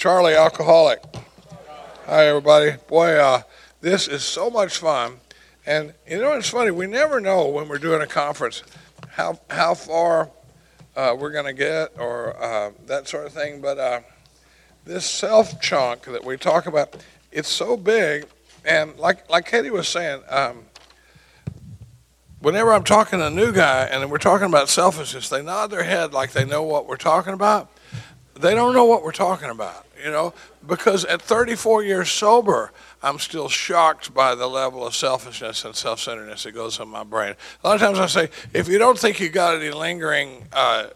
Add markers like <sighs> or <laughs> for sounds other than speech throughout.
Charlie, alcoholic. Hi, everybody. Boy, uh, this is so much fun. And you know, it's funny, we never know when we're doing a conference how, how far uh, we're going to get or uh, that sort of thing. But uh, this self chunk that we talk about, it's so big. And like, like Katie was saying, um, whenever I'm talking to a new guy and we're talking about selfishness, they nod their head like they know what we're talking about. They don't know what we're talking about, you know, because at 34 years sober, I'm still shocked by the level of selfishness and self centeredness that goes in my brain. A lot of times I say, if you don't think you got any lingering uh,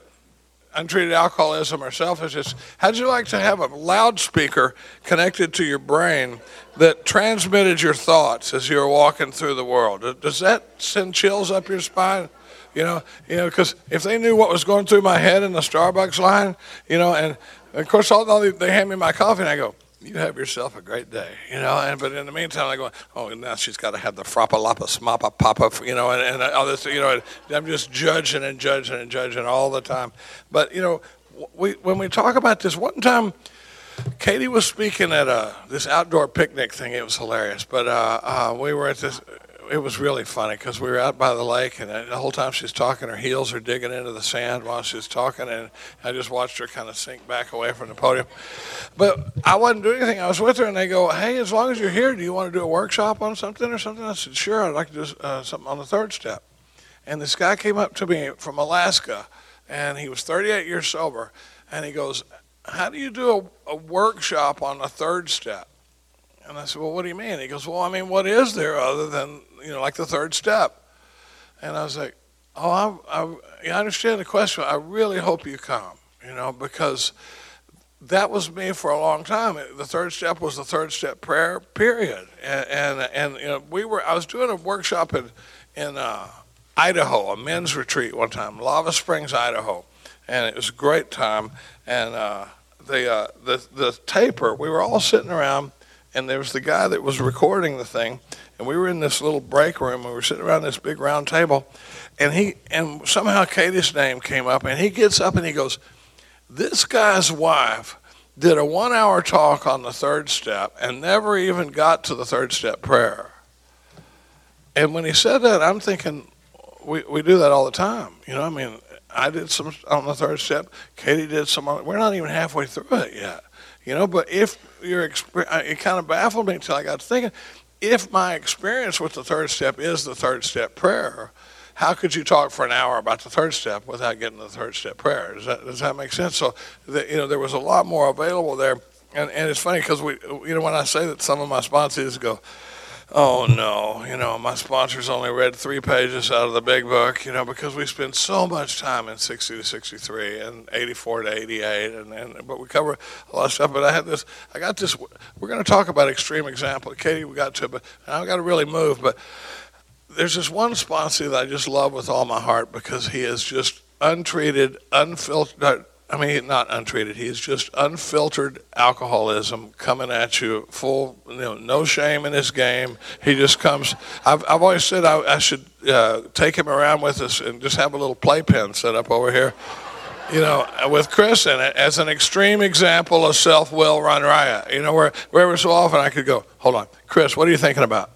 untreated alcoholism or selfishness, how'd you like to have a loudspeaker connected to your brain that transmitted your thoughts as you were walking through the world? Does that send chills up your spine? You know, you know, because if they knew what was going through my head in the Starbucks line, you know, and of course, all they, they hand me my coffee, and I go, you have yourself a great day, you know. And but in the meantime, I go, oh, now she's got to have the frappa lapa smapa papa, you know, and, and all this, you know. I'm just judging and judging and judging all the time. But you know, we when we talk about this, one time, Katie was speaking at a this outdoor picnic thing. It was hilarious. But uh, uh, we were at this it was really funny because we were out by the lake, and the whole time she's talking, her heels are digging into the sand while she's talking, and I just watched her kind of sink back away from the podium. But I wasn't doing anything. I was with her, and they go, "Hey, as long as you're here, do you want to do a workshop on something or something?" I said, "Sure, I'd like to do uh, something on the third step." And this guy came up to me from Alaska, and he was 38 years sober, and he goes, "How do you do a, a workshop on the third step?" And I said, Well, what do you mean? He goes, Well, I mean, what is there other than you know, like the third step. And I was like, oh, I, I, I understand the question. I really hope you come, you know, because that was me for a long time. The third step was the third step prayer, period. And, and, and you know, we were, I was doing a workshop in, in uh, Idaho, a men's retreat one time, Lava Springs, Idaho. And it was a great time. And uh, the, uh, the, the taper, we were all sitting around, and there was the guy that was recording the thing, and we were in this little break room. And we were sitting around this big round table, and he and somehow Katie's name came up, and he gets up and he goes, "This guy's wife." Did a one hour talk on the third step and never even got to the third step prayer. And when he said that, I'm thinking, we, we do that all the time. You know, I mean, I did some on the third step. Katie did some. On, we're not even halfway through it yet. You know, but if you're, it kind of baffled me until I got thinking if my experience with the third step is the third step prayer, how could you talk for an hour about the third step without getting the third step prayer? Does that, does that make sense? So, the, you know, there was a lot more available there. And, and it's funny because we, you know, when I say that some of my sponsors go, oh no, you know, my sponsors only read three pages out of the big book, you know, because we spend so much time in 60 to 63 and 84 to 88, and, and but we cover a lot of stuff. But I had this, I got this, we're going to talk about extreme example. Katie, we got to, but I've got to really move. But there's this one sponsor that I just love with all my heart because he is just untreated, unfiltered I mean, not untreated. He's just unfiltered alcoholism coming at you, full, you know, no shame in his game. He just comes. I've, I've always said I, I should uh, take him around with us and just have a little playpen set up over here, you know, with Chris in it as an extreme example of self will run riot. You know, where, where so often I could go, hold on, Chris, what are you thinking about?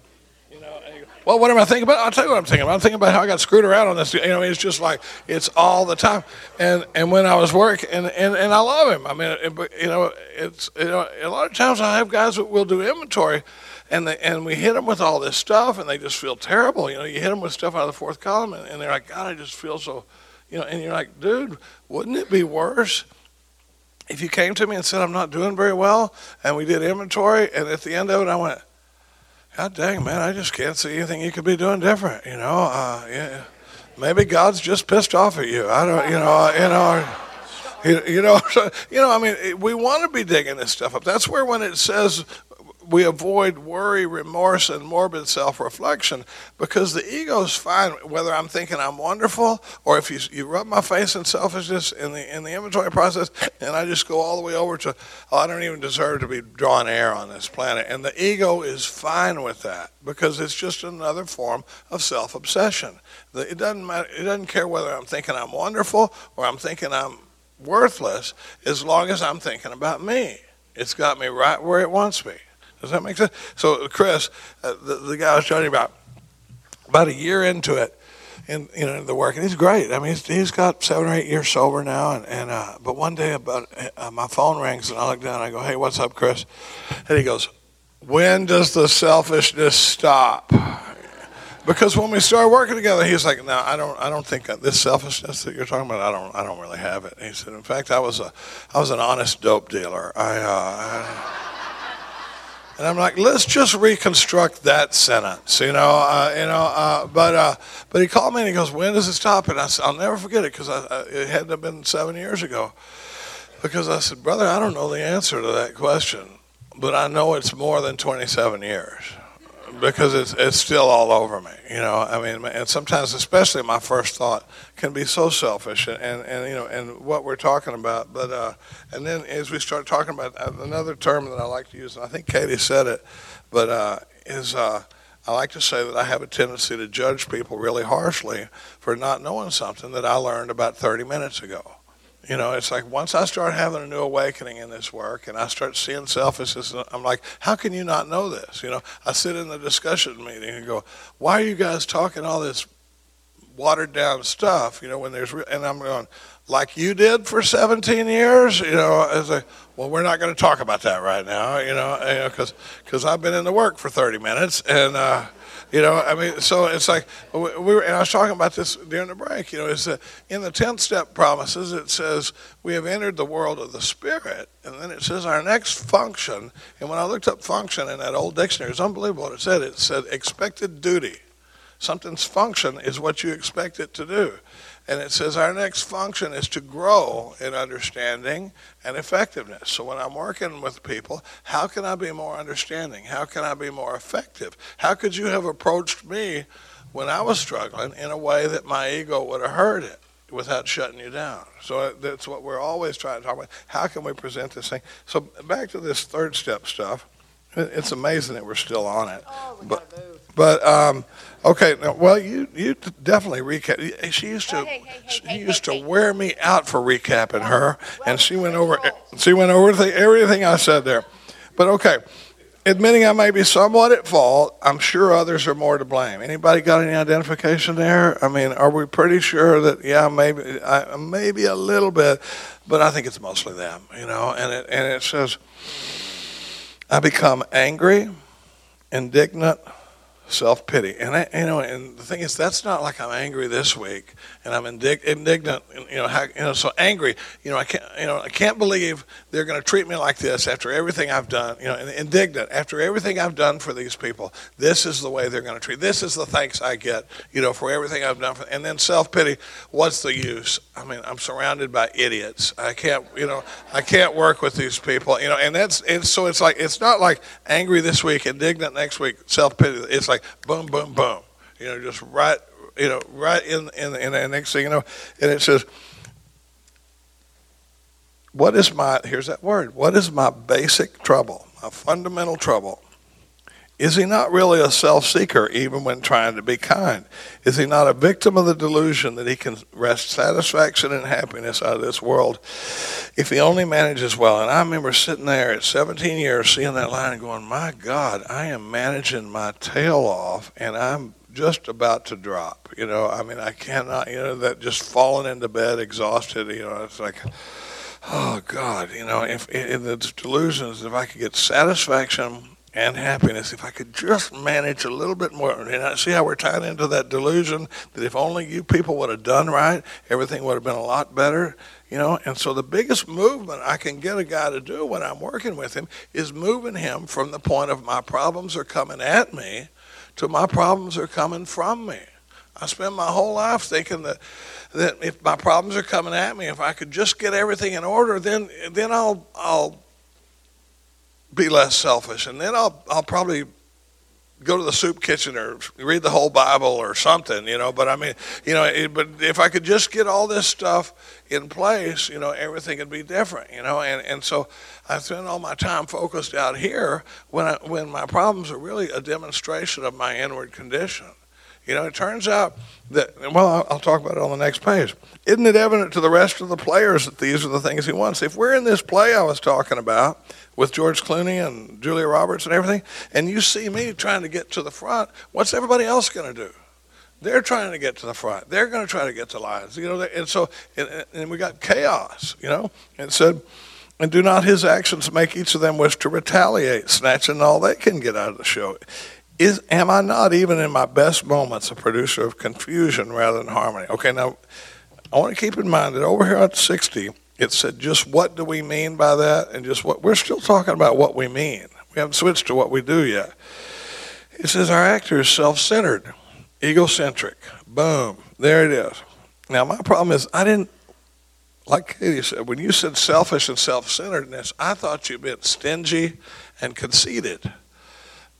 Well, what am I thinking about? I'll tell you what I'm thinking about. I'm thinking about how I got screwed around on this. You know, it's just like it's all the time. And and when I was working, and, and, and I love him. I mean, it, you know, it's you know, a lot of times I have guys that will do inventory, and they, and we hit them with all this stuff, and they just feel terrible. You know, you hit them with stuff out of the fourth column, and, and they're like, God, I just feel so, you know. And you're like, dude, wouldn't it be worse? If you came to me and said I'm not doing very well, and we did inventory, and at the end of it, I went, God dang, man, I just can't see anything you could be doing different. You know, uh, yeah, maybe God's just pissed off at you. I don't, you know, uh, you know. You, you know, <laughs> you know. I mean, we want to be digging this stuff up. That's where when it says we avoid worry, remorse, and morbid self reflection because the ego is fine whether I'm thinking I'm wonderful or if you, you rub my face in selfishness in the, in the inventory process and I just go all the way over to, oh, I don't even deserve to be drawn air on this planet. And the ego is fine with that because it's just another form of self obsession. It doesn't, matter, it doesn't care whether I'm thinking I'm wonderful or I'm thinking I'm worthless as long as I'm thinking about me. It's got me right where it wants me. Does that make sense? So, Chris, uh, the, the guy I was telling you about, about a year into it, in you know the work, and he's great. I mean, he's, he's got seven or eight years sober now, and, and uh, but one day about uh, my phone rings, and I look down, and I go, "Hey, what's up, Chris?" And he goes, "When does the selfishness stop?" Because when we started working together, he's like, "No, I don't. I don't think this selfishness that you're talking about. I don't. I don't really have it." he said, "In fact, I was a, I was an honest dope dealer. I." Uh, I and I'm like, let's just reconstruct that sentence, you know, uh, you know. Uh, but uh, but he called me and he goes, when does it stop? And I said, I'll never forget it because it had to have been seven years ago. Because I said, brother, I don't know the answer to that question, but I know it's more than 27 years because it's it's still all over me. You know, I mean, and sometimes, especially my first thought can be so selfish, and, and, and you know, and what we're talking about. But uh, and then as we start talking about uh, another term that I like to use, and I think Katie said it, but uh, is uh, I like to say that I have a tendency to judge people really harshly for not knowing something that I learned about 30 minutes ago. You know, it's like once I start having a new awakening in this work and I start seeing selfishness, I'm like, how can you not know this? You know, I sit in the discussion meeting and go, why are you guys talking all this watered down stuff? You know, when there's, re-? and I'm going, like you did for 17 years? You know, as a, well, we're not going to talk about that right now, you know, because you know, I've been in the work for 30 minutes and, uh, you know, I mean, so it's like we were, and I was talking about this during the break. You know, is that in the tenth step promises it says we have entered the world of the spirit, and then it says our next function. And when I looked up function in that old dictionary, it's unbelievable what it said. It said expected duty. Something's function is what you expect it to do. And it says our next function is to grow in understanding and effectiveness. So when I'm working with people, how can I be more understanding? How can I be more effective? How could you have approached me when I was struggling in a way that my ego would have heard it? without shutting you down. So that's what we're always trying to talk about. How can we present this thing? So back to this third step stuff. It's amazing that we're still on it. Oh, we but, gotta move. But um, okay, now, well, you you definitely recap. She used to Hey, hey, hey, she used to wear me out for recapping her, well, and she went over roles. she went over the, everything I said there. But okay, admitting I may be somewhat at fault, I'm sure others are more to blame. Anybody got any identification there? I mean, are we pretty sure that yeah, maybe I, maybe a little bit, but I think it's mostly them, you know. And it and it says, I become angry, indignant, self pity, and I, you know, and the thing is, that's not like I'm angry this week and I'm indig- indignant, you know, how, you know, so angry, you know, I can't, you know, I can't believe they're going to treat me like this after everything I've done, you know, and indignant after everything I've done for these people. This is the way they're going to treat. This is the thanks I get, you know, for everything I've done for. And then self pity. What's the use? I mean, I'm surrounded by idiots. I can't, you know, I can't work with these people, you know, and that's and so it's like it's not like angry this week, indignant next week, self pity. It's like boom, boom, boom, you know, just right, you know, right in in in the next thing you know, and it says. What is my, here's that word, what is my basic trouble, my fundamental trouble? Is he not really a self seeker even when trying to be kind? Is he not a victim of the delusion that he can wrest satisfaction and happiness out of this world if he only manages well? And I remember sitting there at 17 years seeing that line and going, My God, I am managing my tail off and I'm just about to drop. You know, I mean, I cannot, you know, that just falling into bed exhausted, you know, it's like, oh God, you know, if in the delusions, if I could get satisfaction and happiness, if I could just manage a little bit more, and I see how we're tied into that delusion that if only you people would have done right, everything would have been a lot better, you know. And so the biggest movement I can get a guy to do when I'm working with him is moving him from the point of my problems are coming at me to my problems are coming from me. I spend my whole life thinking that that if my problems are coming at me, if I could just get everything in order, then then I'll I'll be less selfish, and then I'll I'll probably go to the soup kitchen or read the whole Bible or something, you know. But I mean, you know, it, but if I could just get all this stuff in place, you know, everything would be different, you know. And and so I spend all my time focused out here when I, when my problems are really a demonstration of my inward condition. You know, it turns out that, well, I'll talk about it on the next page. Isn't it evident to the rest of the players that these are the things he wants? If we're in this play I was talking about with George Clooney and Julia Roberts and everything, and you see me trying to get to the front, what's everybody else going to do? They're trying to get to the front. They're going to try to get to the lines. You know, and so, and, and we got chaos, you know, and said, and do not his actions make each of them wish to retaliate, snatching all they can get out of the show? Is, am I not even in my best moments a producer of confusion rather than harmony? Okay, now I want to keep in mind that over here at 60, it said just what do we mean by that, and just what we're still talking about what we mean. We haven't switched to what we do yet. It says our actor is self-centered, egocentric. Boom, there it is. Now my problem is I didn't like Katie said, when you said selfish and self-centeredness, I thought you meant stingy and conceited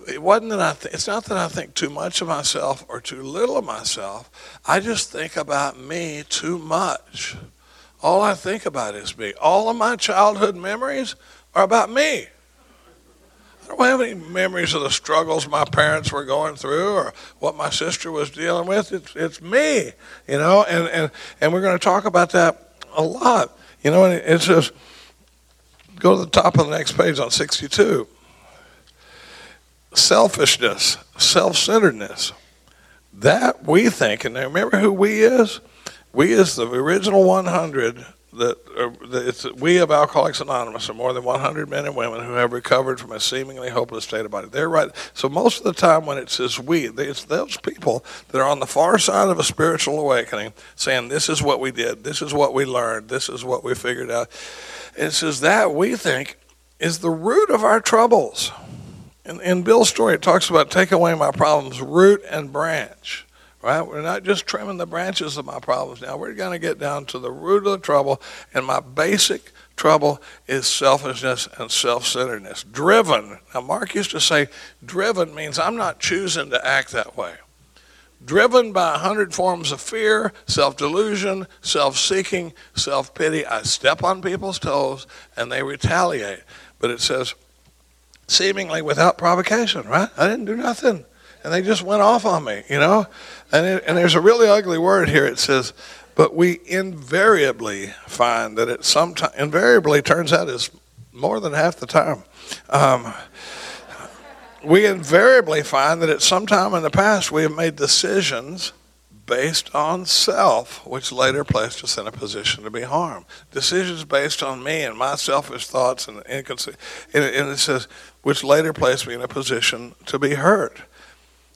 it wasn't that I th- it's not that I think too much of myself or too little of myself. I just think about me too much. All I think about is me. All of my childhood memories are about me. I don't have any memories of the struggles my parents were going through or what my sister was dealing with. It's, it's me, you know, and, and, and we're going to talk about that a lot. You know, and it, it says, go to the top of the next page on 62 selfishness, self centeredness. That we think, and remember who we is? We is the original 100 that, uh, we of Alcoholics Anonymous are more than 100 men and women who have recovered from a seemingly hopeless state of body. They're right. So most of the time when it says we, it's those people that are on the far side of a spiritual awakening saying, this is what we did, this is what we learned, this is what we figured out. It says that we think is the root of our troubles. In, in Bill's story, it talks about take away my problems, root and branch. Right? We're not just trimming the branches of my problems now. We're going to get down to the root of the trouble, and my basic trouble is selfishness and self centeredness. Driven. Now, Mark used to say, driven means I'm not choosing to act that way. Driven by a hundred forms of fear, self delusion, self seeking, self pity, I step on people's toes and they retaliate. But it says, seemingly without provocation, right? I didn't do nothing. And they just went off on me, you know? And, it, and there's a really ugly word here. It says, but we invariably find that it sometimes, invariably turns out is more than half the time. Um, we invariably find that at some time in the past we have made decisions based on self, which later placed us in a position to be harmed. Decisions based on me and my selfish thoughts and and it says, which later placed me in a position to be hurt.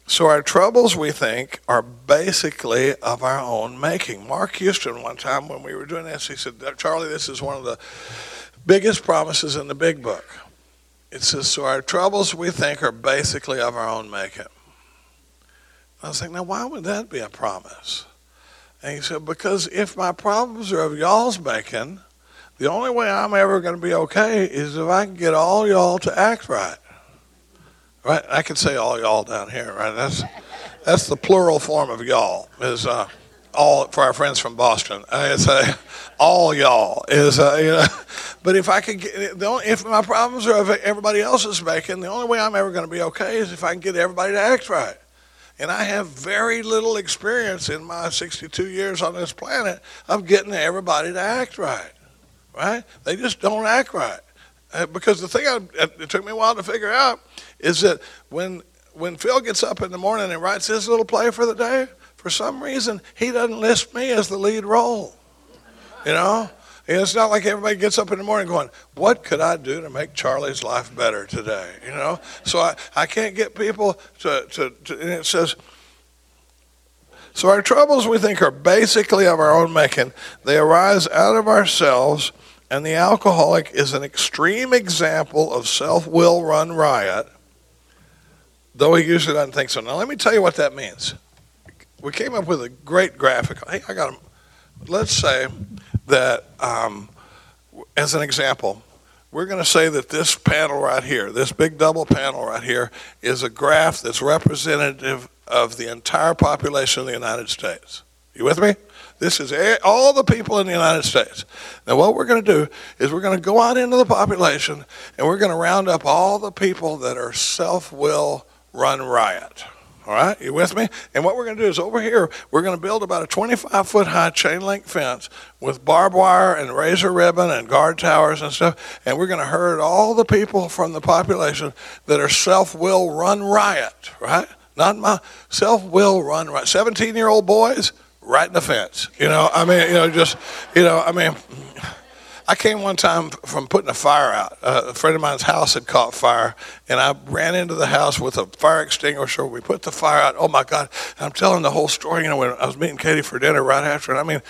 So our troubles, we think, are basically of our own making. Mark Houston, one time when we were doing this, he said, Charlie, this is one of the biggest promises in the big book. It says, so our troubles, we think, are basically of our own making. I was thinking, now why would that be a promise? And he said, because if my problems are of y'all's making, the only way I'm ever going to be okay is if I can get all y'all to act right. Right? I can say all y'all down here, right? That's that's the plural form of y'all. Is uh, all for our friends from Boston. I say all y'all is uh, you know. <laughs> But if I could get the only, if my problems are of everybody else's making, the only way I'm ever going to be okay is if I can get everybody to act right. And I have very little experience in my 62 years on this planet of getting everybody to act right. Right? They just don't act right. Uh, because the thing I, it took me a while to figure out is that when when Phil gets up in the morning and writes his little play for the day, for some reason he doesn't list me as the lead role. You know, and it's not like everybody gets up in the morning going, What could I do to make Charlie's life better today? You know? So I, I can't get people to, to, to and it says, so our troubles we think are basically of our own making. They arise out of ourselves, and the alcoholic is an extreme example of self-will run riot, though he usually doesn't think so. Now let me tell you what that means. We came up with a great graphic. Hey, I got them. Let's say that, um, as an example, we're going to say that this panel right here, this big double panel right here, is a graph that's representative of the entire population of the United States. You with me? This is all the people in the United States. Now, what we're going to do is we're going to go out into the population and we're going to round up all the people that are self will run riot. All right, you with me? And what we're going to do is over here, we're going to build about a 25 foot high chain link fence with barbed wire and razor ribbon and guard towers and stuff. And we're going to herd all the people from the population that are self will run riot, right? Not my self will run riot. 17 year old boys, right in the fence. You know, I mean, you know, just, you know, I mean, I came one time from putting a fire out. Uh, a friend of mine's house had caught fire, and I ran into the house with a fire extinguisher. We put the fire out. Oh my God! I'm telling the whole story. You know, when I was meeting Katie for dinner right after, and I mean,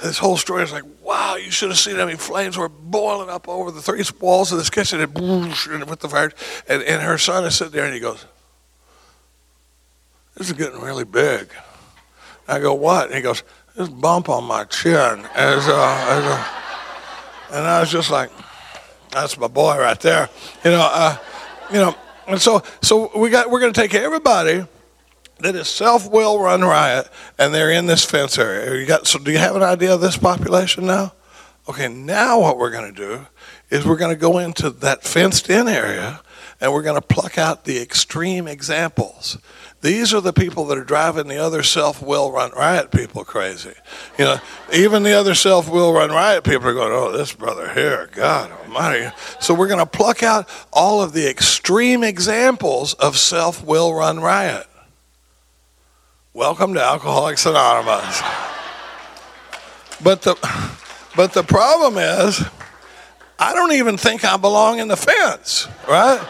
this whole story is like, wow! You should have seen. I mean, flames were boiling up over the three walls of this kitchen, and with the fire. And, and her son is sitting there, and he goes, "This is getting really big." I go, "What?" And he goes, "This bump on my chin is." Uh, is uh, and I was just like, that's my boy right there. You know, uh, you know, and so so we got we're going to take everybody that is self-will run riot, and they're in this fence area. You got so do you have an idea of this population now? Okay, now what we're going to do is we're going to go into that fenced-in area, and we're going to pluck out the extreme examples. These are the people that are driving the other self will run riot people crazy. You know, even the other self will run riot people are going, oh, this brother here, God almighty. So we're going to pluck out all of the extreme examples of self will run riot. Welcome to Alcoholics Anonymous. But the, but the problem is, I don't even think I belong in the fence, right?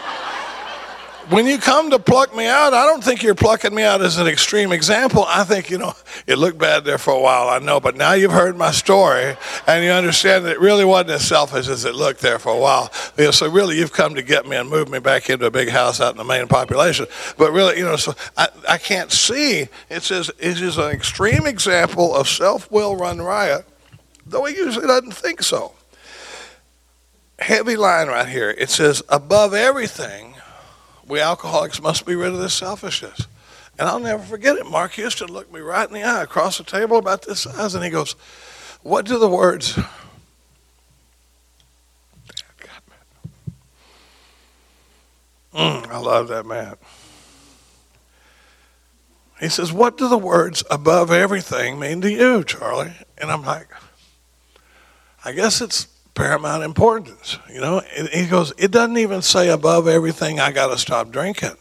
When you come to pluck me out, I don't think you're plucking me out as an extreme example. I think, you know, it looked bad there for a while, I know, but now you've heard my story and you understand that it really wasn't as selfish as it looked there for a while. You know, so really you've come to get me and move me back into a big house out in the main population. But really, you know, so I, I can't see. It says it is an extreme example of self will run riot, though he usually doesn't think so. Heavy line right here. It says, above everything, we alcoholics must be rid of this selfishness. And I'll never forget it. Mark Houston looked me right in the eye across the table about this size, and he goes, What do the words. Mm, I love that man. He says, What do the words above everything mean to you, Charlie? And I'm like, I guess it's paramount importance. You know, he goes, it doesn't even say above everything I got to stop drinking.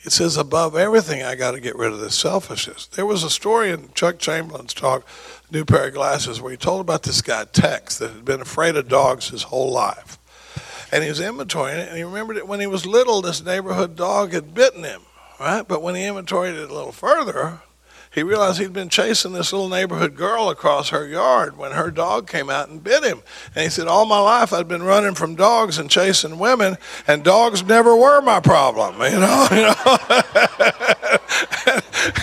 It says above everything I got to get rid of this selfishness. There was a story in Chuck Chamberlain's talk, New Pair of Glasses, where he told about this guy Tex that had been afraid of dogs his whole life, and he was inventorying it, and he remembered that when he was little, this neighborhood dog had bitten him, right? But when he inventoried it a little further, he realized he'd been chasing this little neighborhood girl across her yard when her dog came out and bit him. And he said, All my life I'd been running from dogs and chasing women, and dogs never were my problem, <laughs> you know. You know?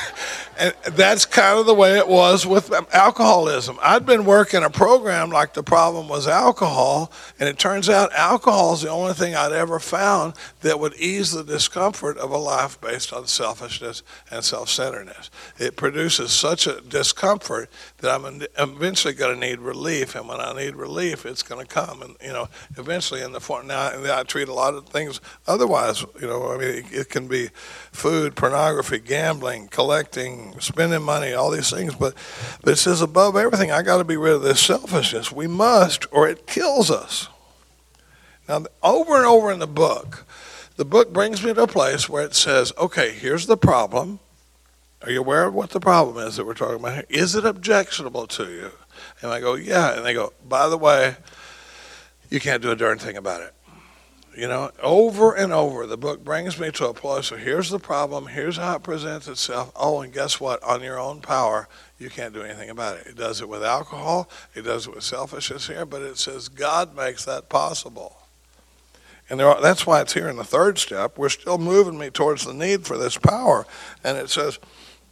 <laughs> And that's kind of the way it was with alcoholism. I'd been working a program like the problem was alcohol, and it turns out alcohol is the only thing I'd ever found that would ease the discomfort of a life based on selfishness and self centeredness. It produces such a discomfort that I'm eventually going to need relief, and when I need relief, it's going to come, and you know, eventually in the form. Now, I treat a lot of things otherwise. You know, I mean, it, it can be food, pornography, gambling, collecting, spending money, all these things. But, but it says above everything, I got to be rid of this selfishness. We must, or it kills us. Now, over and over in the book, the book brings me to a place where it says, okay, here's the problem. Are you aware of what the problem is that we're talking about here? Is it objectionable to you? And I go, yeah. And they go, by the way, you can't do a darn thing about it. You know, over and over, the book brings me to a place where here's the problem, here's how it presents itself. Oh, and guess what? On your own power, you can't do anything about it. It does it with alcohol, it does it with selfishness here, but it says God makes that possible. And are, that's why it's here in the third step. We're still moving me towards the need for this power. And it says,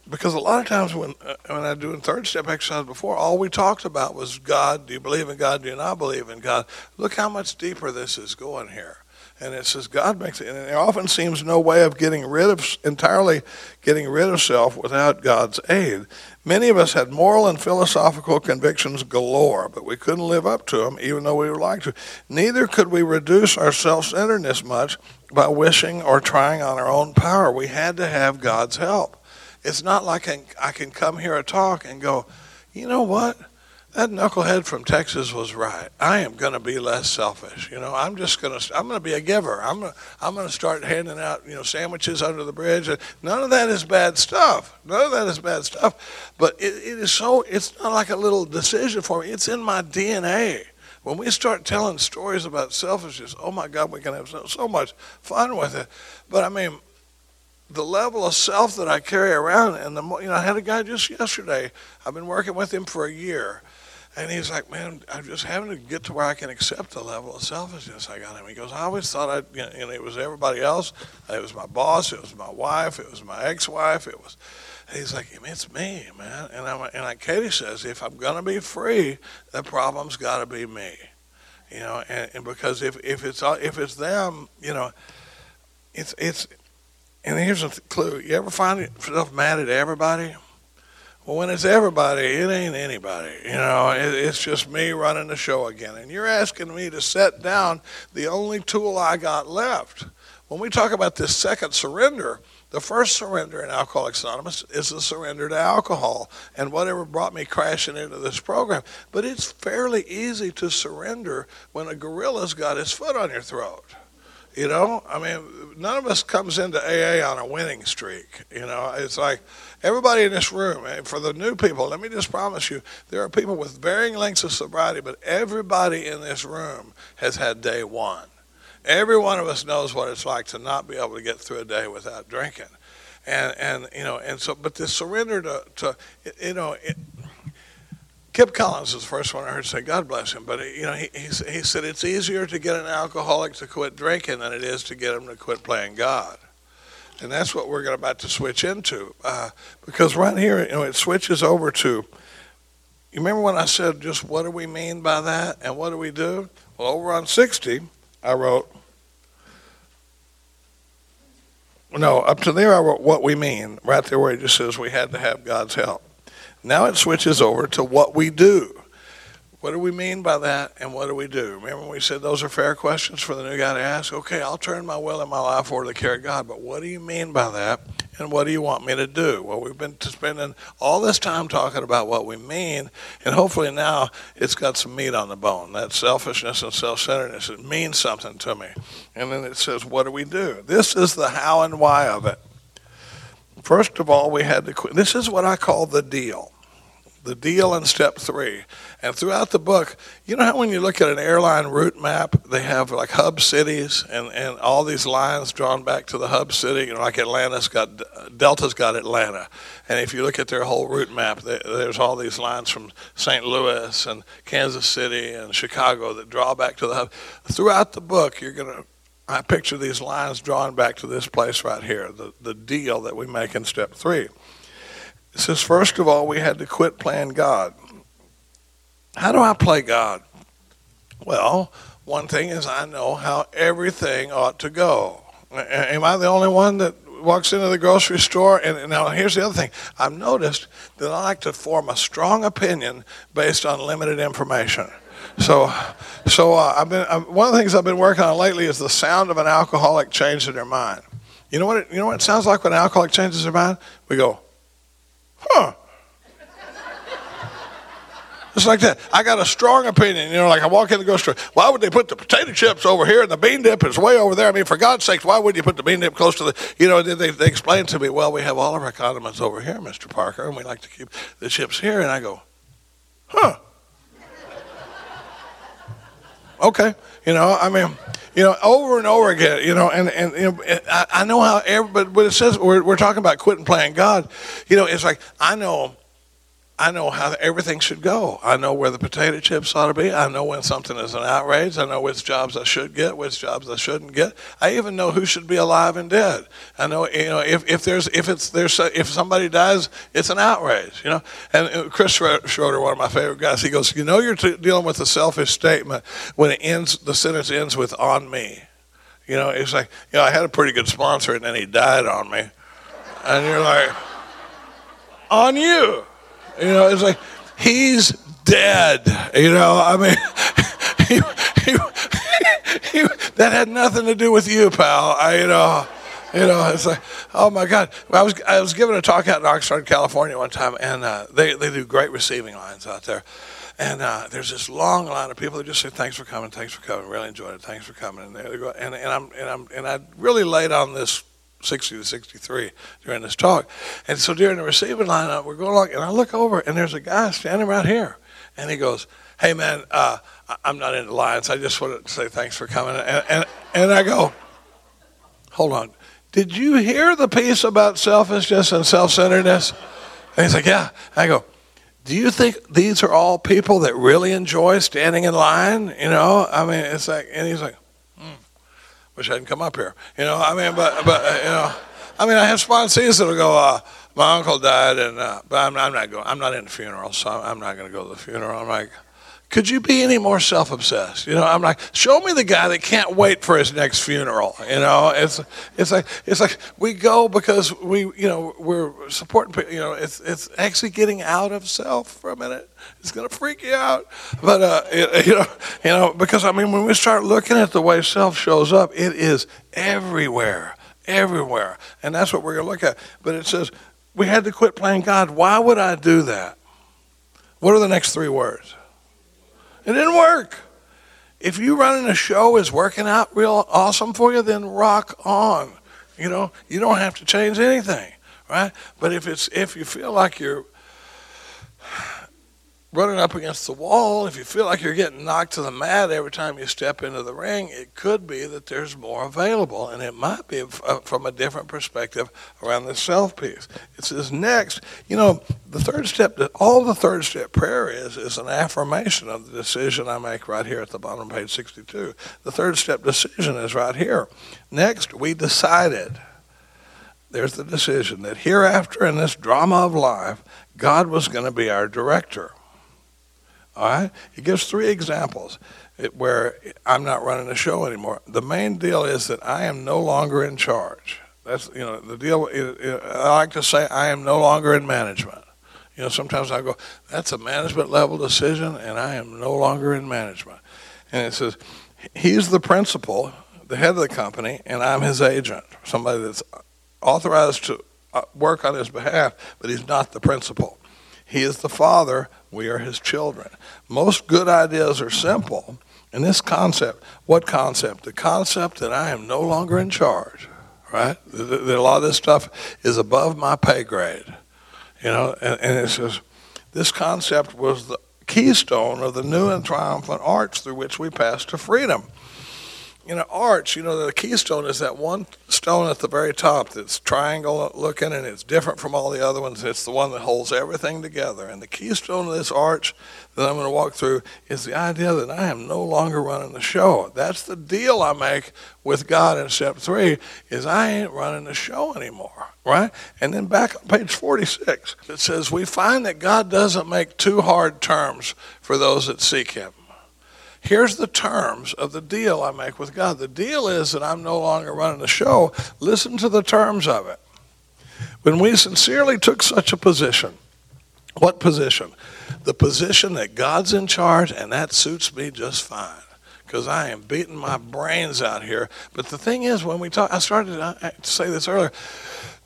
because a lot of times when uh, when I do in third step exercise before, all we talked about was God. Do you believe in God? Do you not believe in God? Look how much deeper this is going here. And it says God makes it, and there often seems no way of getting rid of entirely getting rid of self without God's aid. Many of us had moral and philosophical convictions galore, but we couldn't live up to them, even though we would like to. Neither could we reduce our self-centeredness much by wishing or trying on our own power. We had to have God's help. It's not like I can come here and talk and go, you know what? That knucklehead from Texas was right. I am going to be less selfish. You know, I'm just going to I'm going to be a giver. I'm to, I'm going to start handing out, you know, sandwiches under the bridge. None of that is bad stuff. None of that is bad stuff. But it, it is so it's not like a little decision for me. It's in my DNA. When we start telling stories about selfishness, oh my God, we can have so, so much fun with it. But I mean, the level of self that I carry around, and the you know, I had a guy just yesterday. I've been working with him for a year, and he's like, "Man, I'm just having to get to where I can accept the level of selfishness I got him." He goes, "I always thought I, you know, it was everybody else. It was my boss. It was my wife. It was my ex-wife. It was." He's like, "It's me, man." And I'm and like Katie says, if I'm gonna be free, the problem's got to be me, you know. And, and because if if it's if it's them, you know, it's it's and here's a clue. You ever find yourself mad at everybody? Well, when it's everybody, it ain't anybody. You know, it, it's just me running the show again. And you're asking me to set down the only tool I got left. When we talk about this second surrender, the first surrender in Alcoholics Anonymous is the surrender to alcohol and whatever brought me crashing into this program. But it's fairly easy to surrender when a gorilla's got his foot on your throat. You know, I mean, none of us comes into AA on a winning streak. You know, it's like everybody in this room, and for the new people, let me just promise you, there are people with varying lengths of sobriety, but everybody in this room has had day one. Every one of us knows what it's like to not be able to get through a day without drinking. And, and you know, and so, but this surrender to, to you know, it, Kip Collins is the first one I heard say, God bless him. But, you know, he, he, he said it's easier to get an alcoholic to quit drinking than it is to get him to quit playing God. And that's what we're about to switch into. Uh, because right here, you know, it switches over to, you remember when I said just what do we mean by that and what do we do? Well, over on 60, I wrote, no, up to there I wrote what we mean, right there where it just says we had to have God's help. Now it switches over to what we do. What do we mean by that, and what do we do? Remember we said those are fair questions for the new guy to ask? Okay, I'll turn my will and my life over to the care of God, but what do you mean by that, and what do you want me to do? Well, we've been spending all this time talking about what we mean, and hopefully now it's got some meat on the bone. That selfishness and self centeredness, it means something to me. And then it says, what do we do? This is the how and why of it. First of all, we had to. This is what I call the deal the deal in step three. And throughout the book, you know how when you look at an airline route map, they have like hub cities and, and all these lines drawn back to the hub city. You know, like Atlanta's got, Delta's got Atlanta. And if you look at their whole route map, there's all these lines from St. Louis and Kansas City and Chicago that draw back to the hub. Throughout the book, you're going to I picture these lines drawn back to this place right here, the, the deal that we make in step three. It says, first of all, we had to quit playing God. How do I play God? Well, one thing is I know how everything ought to go. Am I the only one that walks into the grocery store? And now here's the other thing. I've noticed that I like to form a strong opinion based on limited information. So, so uh, I've been uh, one of the things I've been working on lately is the sound of an alcoholic changing their mind. You know what? It, you know what it sounds like when an alcoholic changes their mind? We go, Huh. It's like that. I got a strong opinion. You know, like I walk in the grocery store. Why would they put the potato chips over here and the bean dip is way over there? I mean, for God's sakes, why would you put the bean dip close to the, you know, they, they explained to me, well, we have all of our condiments over here, Mr. Parker, and we like to keep the chips here. And I go, huh. okay. You know, I mean, you know, over and over again, you know, and, and you know, I, I know how, every, but it says we're, we're talking about quitting playing God. You know, it's like, I know I know how everything should go. I know where the potato chips ought to be. I know when something is an outrage. I know which jobs I should get, which jobs I shouldn't get. I even know who should be alive and dead. I know, you know, if, if there's if it's there's if somebody dies, it's an outrage. You know, and Chris Schroeder, one of my favorite guys, he goes, you know, you're t- dealing with a selfish statement when it ends. The sentence ends with "on me." You know, it's like, you know, I had a pretty good sponsor, and then he died on me, and you're like, on you. You know, it's like he's dead. You know, I mean, <laughs> he, he, he, that had nothing to do with you, pal. I, you know, you know, it's like, oh my God. I was I was giving a talk out in Oxnard, California, one time, and uh, they they do great receiving lines out there. And uh, there's this long line of people that just say, "Thanks for coming, thanks for coming, really enjoyed it, thanks for coming." And they go, and, and I'm and I'm and I really laid on this 60 to 63 during this talk. And so during the receiving line, we're going along, and I look over, and there's a guy standing right here. And he goes, Hey, man, uh, I'm not into lines. I just wanted to say thanks for coming. And, and, and I go, Hold on. Did you hear the piece about selfishness and self centeredness? And he's like, Yeah. I go, do you think these are all people that really enjoy standing in line? You know, I mean, it's like, and he's like, wish I hadn't come up here. You know, I mean, but but uh, you know, I mean, I have sponsees that'll go. Uh, my uncle died, and uh, but I'm, I'm, not going. I'm not in the funeral, so I'm not going to go to the funeral. I'm like, could you be any more self-obsessed? You know, I'm like, show me the guy that can't wait for his next funeral. You know, it's it's like it's like we go because we you know we're supporting. You know, it's it's actually getting out of self for a minute. It's gonna freak you out, but uh, it, you know, you know, because I mean, when we start looking at the way self shows up, it is everywhere, everywhere, and that's what we're gonna look at. But it says we had to quit playing God. Why would I do that? What are the next three words? It didn't work. If you running a show is working out real awesome for you, then rock on. You know, you don't have to change anything, right? But if it's if you feel like you're running up against the wall, if you feel like you're getting knocked to the mat every time you step into the ring, it could be that there's more available, and it might be uh, from a different perspective around the self piece. It says next, you know, the third step, that all the third step prayer is, is an affirmation of the decision I make right here at the bottom of page 62. The third step decision is right here. Next, we decided. There's the decision that hereafter in this drama of life, God was going to be our director. All right? He gives three examples where I'm not running the show anymore. The main deal is that I am no longer in charge. That's, you know, the deal. I like to say I am no longer in management. You know, sometimes I go, that's a management level decision, and I am no longer in management. And it says, he's the principal, the head of the company, and I'm his agent, somebody that's authorized to uh, work on his behalf, but he's not the principal. He is the father, we are his children. Most good ideas are simple. And this concept, what concept? The concept that I am no longer in charge, right? That a lot of this stuff is above my pay grade. You know, and, and it says, this concept was the keystone of the new and triumphant arch through which we pass to freedom you know, arch, you know, the keystone is that one stone at the very top that's triangle looking and it's different from all the other ones. It's the one that holds everything together. And the keystone of this arch that I'm going to walk through is the idea that I am no longer running the show. That's the deal I make with God in step three is I ain't running the show anymore, right? And then back on page 46, it says, we find that God doesn't make too hard terms for those that seek him here's the terms of the deal I make with God. The deal is that I'm no longer running the show. Listen to the terms of it. When we sincerely took such a position, what position? The position that God's in charge, and that suits me just fine because I am beating my brains out here. But the thing is, when we talk, I started to say this earlier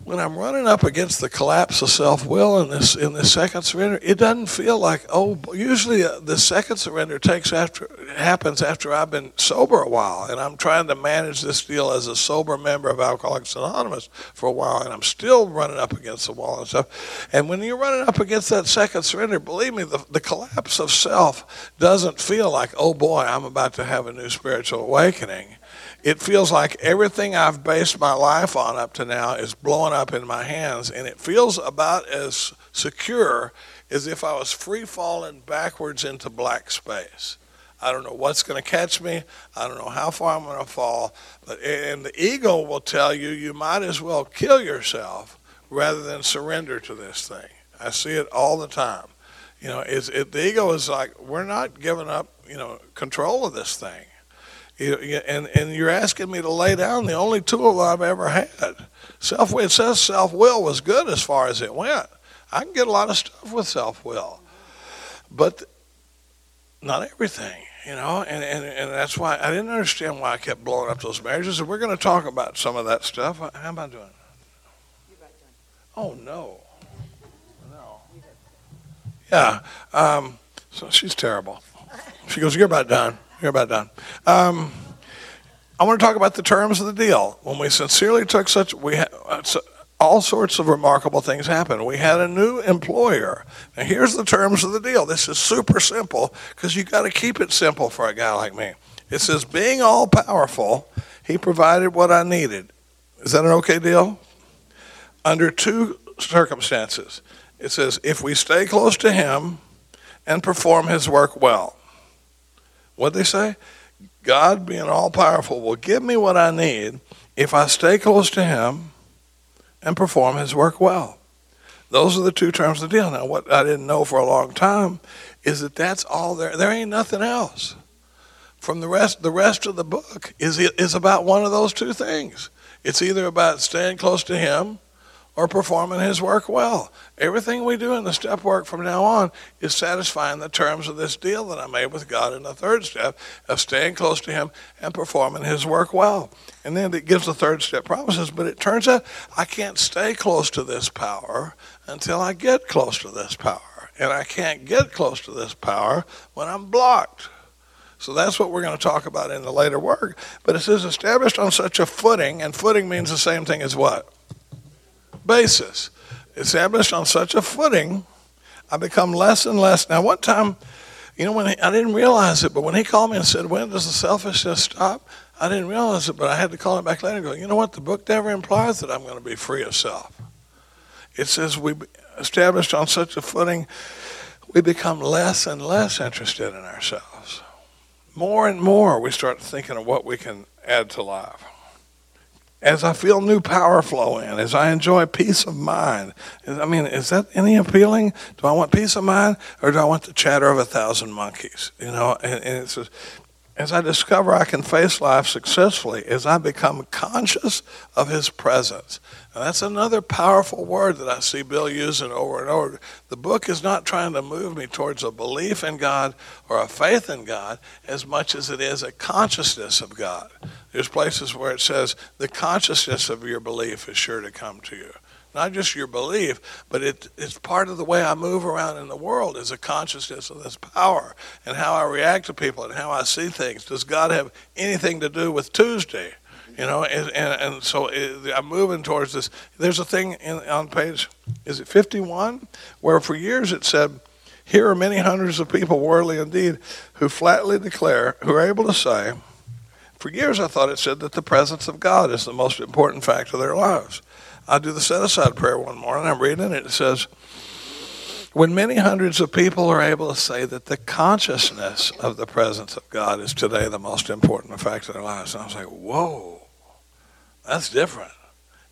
when I'm running up against the collapse of self-will in this in this second surrender, it doesn't feel like oh. Usually, uh, the second surrender takes after happens after I've been sober a while, and I'm trying to manage this deal as a sober member of Alcoholics Anonymous for a while, and I'm still running up against the wall and stuff. And when you're running up against that second surrender, believe me, the, the collapse of self doesn't feel like oh boy, I'm about to have have a new spiritual awakening, it feels like everything I've based my life on up to now is blowing up in my hands, and it feels about as secure as if I was free falling backwards into black space. I don't know what's going to catch me. I don't know how far I'm going to fall. But and the ego will tell you you might as well kill yourself rather than surrender to this thing. I see it all the time. You know, it's, it, the ego is like we're not giving up. You know, control of this thing. And and you're asking me to lay down the only tool I've ever had. Self. It says self will was good as far as it went. I can get a lot of stuff with self will, but not everything you know, and, and, and that's why I didn't understand why I kept blowing up those marriages. And we're going to talk about some of that stuff. How am I doing? Oh, no. No. Yeah. Um, so she's terrible. She goes, You're about done. You're about done. Um, I want to talk about the terms of the deal. When we sincerely took such, we had, uh, all sorts of remarkable things happened. We had a new employer. Now, here's the terms of the deal. This is super simple because you got to keep it simple for a guy like me. It says, being all powerful, he provided what I needed. Is that an okay deal? Under two circumstances. It says, if we stay close to him and perform his work well. What they say? God, being all powerful, will give me what I need if I stay close to him and perform his work well. Those are the two terms of the deal. Now, what I didn't know for a long time is that that's all there. There ain't nothing else. From the rest, the rest of the book is is about one of those two things. It's either about staying close to him or performing his work well. Everything we do in the step work from now on is satisfying the terms of this deal that I made with God in the third step of staying close to him and performing his work well. And then it gives the third step promises, but it turns out I can't stay close to this power until I get close to this power. And I can't get close to this power when I'm blocked. So that's what we're going to talk about in the later work. But it says established on such a footing, and footing means the same thing as what? Basis, established on such a footing, I become less and less. Now, one time, you know, when he, I didn't realize it, but when he called me and said, "When does the selfishness stop?" I didn't realize it, but I had to call him back later and go, "You know what? The book never implies that I'm going to be free of self. It says we established on such a footing, we become less and less interested in ourselves. More and more, we start thinking of what we can add to life." As I feel new power flow in, as I enjoy peace of mind. I mean, is that any appealing? Do I want peace of mind or do I want the chatter of a thousand monkeys? You know, and, and it's just, as I discover I can face life successfully, as I become conscious of His presence. And that's another powerful word that I see Bill using over and over. The book is not trying to move me towards a belief in God or a faith in God as much as it is a consciousness of God. There's places where it says the consciousness of your belief is sure to come to you not just your belief, but it, it's part of the way I move around in the world is a consciousness of this power and how I react to people and how I see things. Does God have anything to do with Tuesday? You know, and, and, and so eh, it, I'm moving towards this. There's a thing in, on page, is it 51, where for years it said, here are many hundreds of people, worldly indeed, who flatly declare, who are able to say, for years I thought it said that the presence of God is the most important fact of their lives. I do the set aside prayer one morning. I'm reading it. It says, when many hundreds of people are able to say that the consciousness of the presence of God is today the most important fact of their lives, and I was like, whoa, that's different.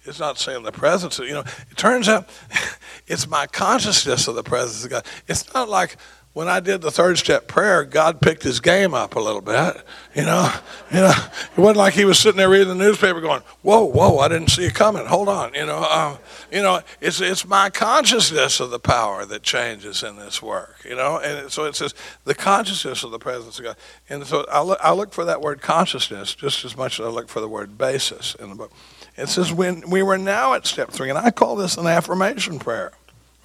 It's not saying the presence of, you know, it turns out <laughs> it's my consciousness of the presence of God. It's not like when I did the third step prayer, God picked his game up a little bit. You know, you know, it wasn't like he was sitting there reading the newspaper, going, "Whoa, whoa, I didn't see it coming. Hold on." You know, um, you know, it's it's my consciousness of the power that changes in this work. You know, and so it says the consciousness of the presence of God. And so I look, I look for that word consciousness just as much as I look for the word basis in the book. It says when we were now at step three, and I call this an affirmation prayer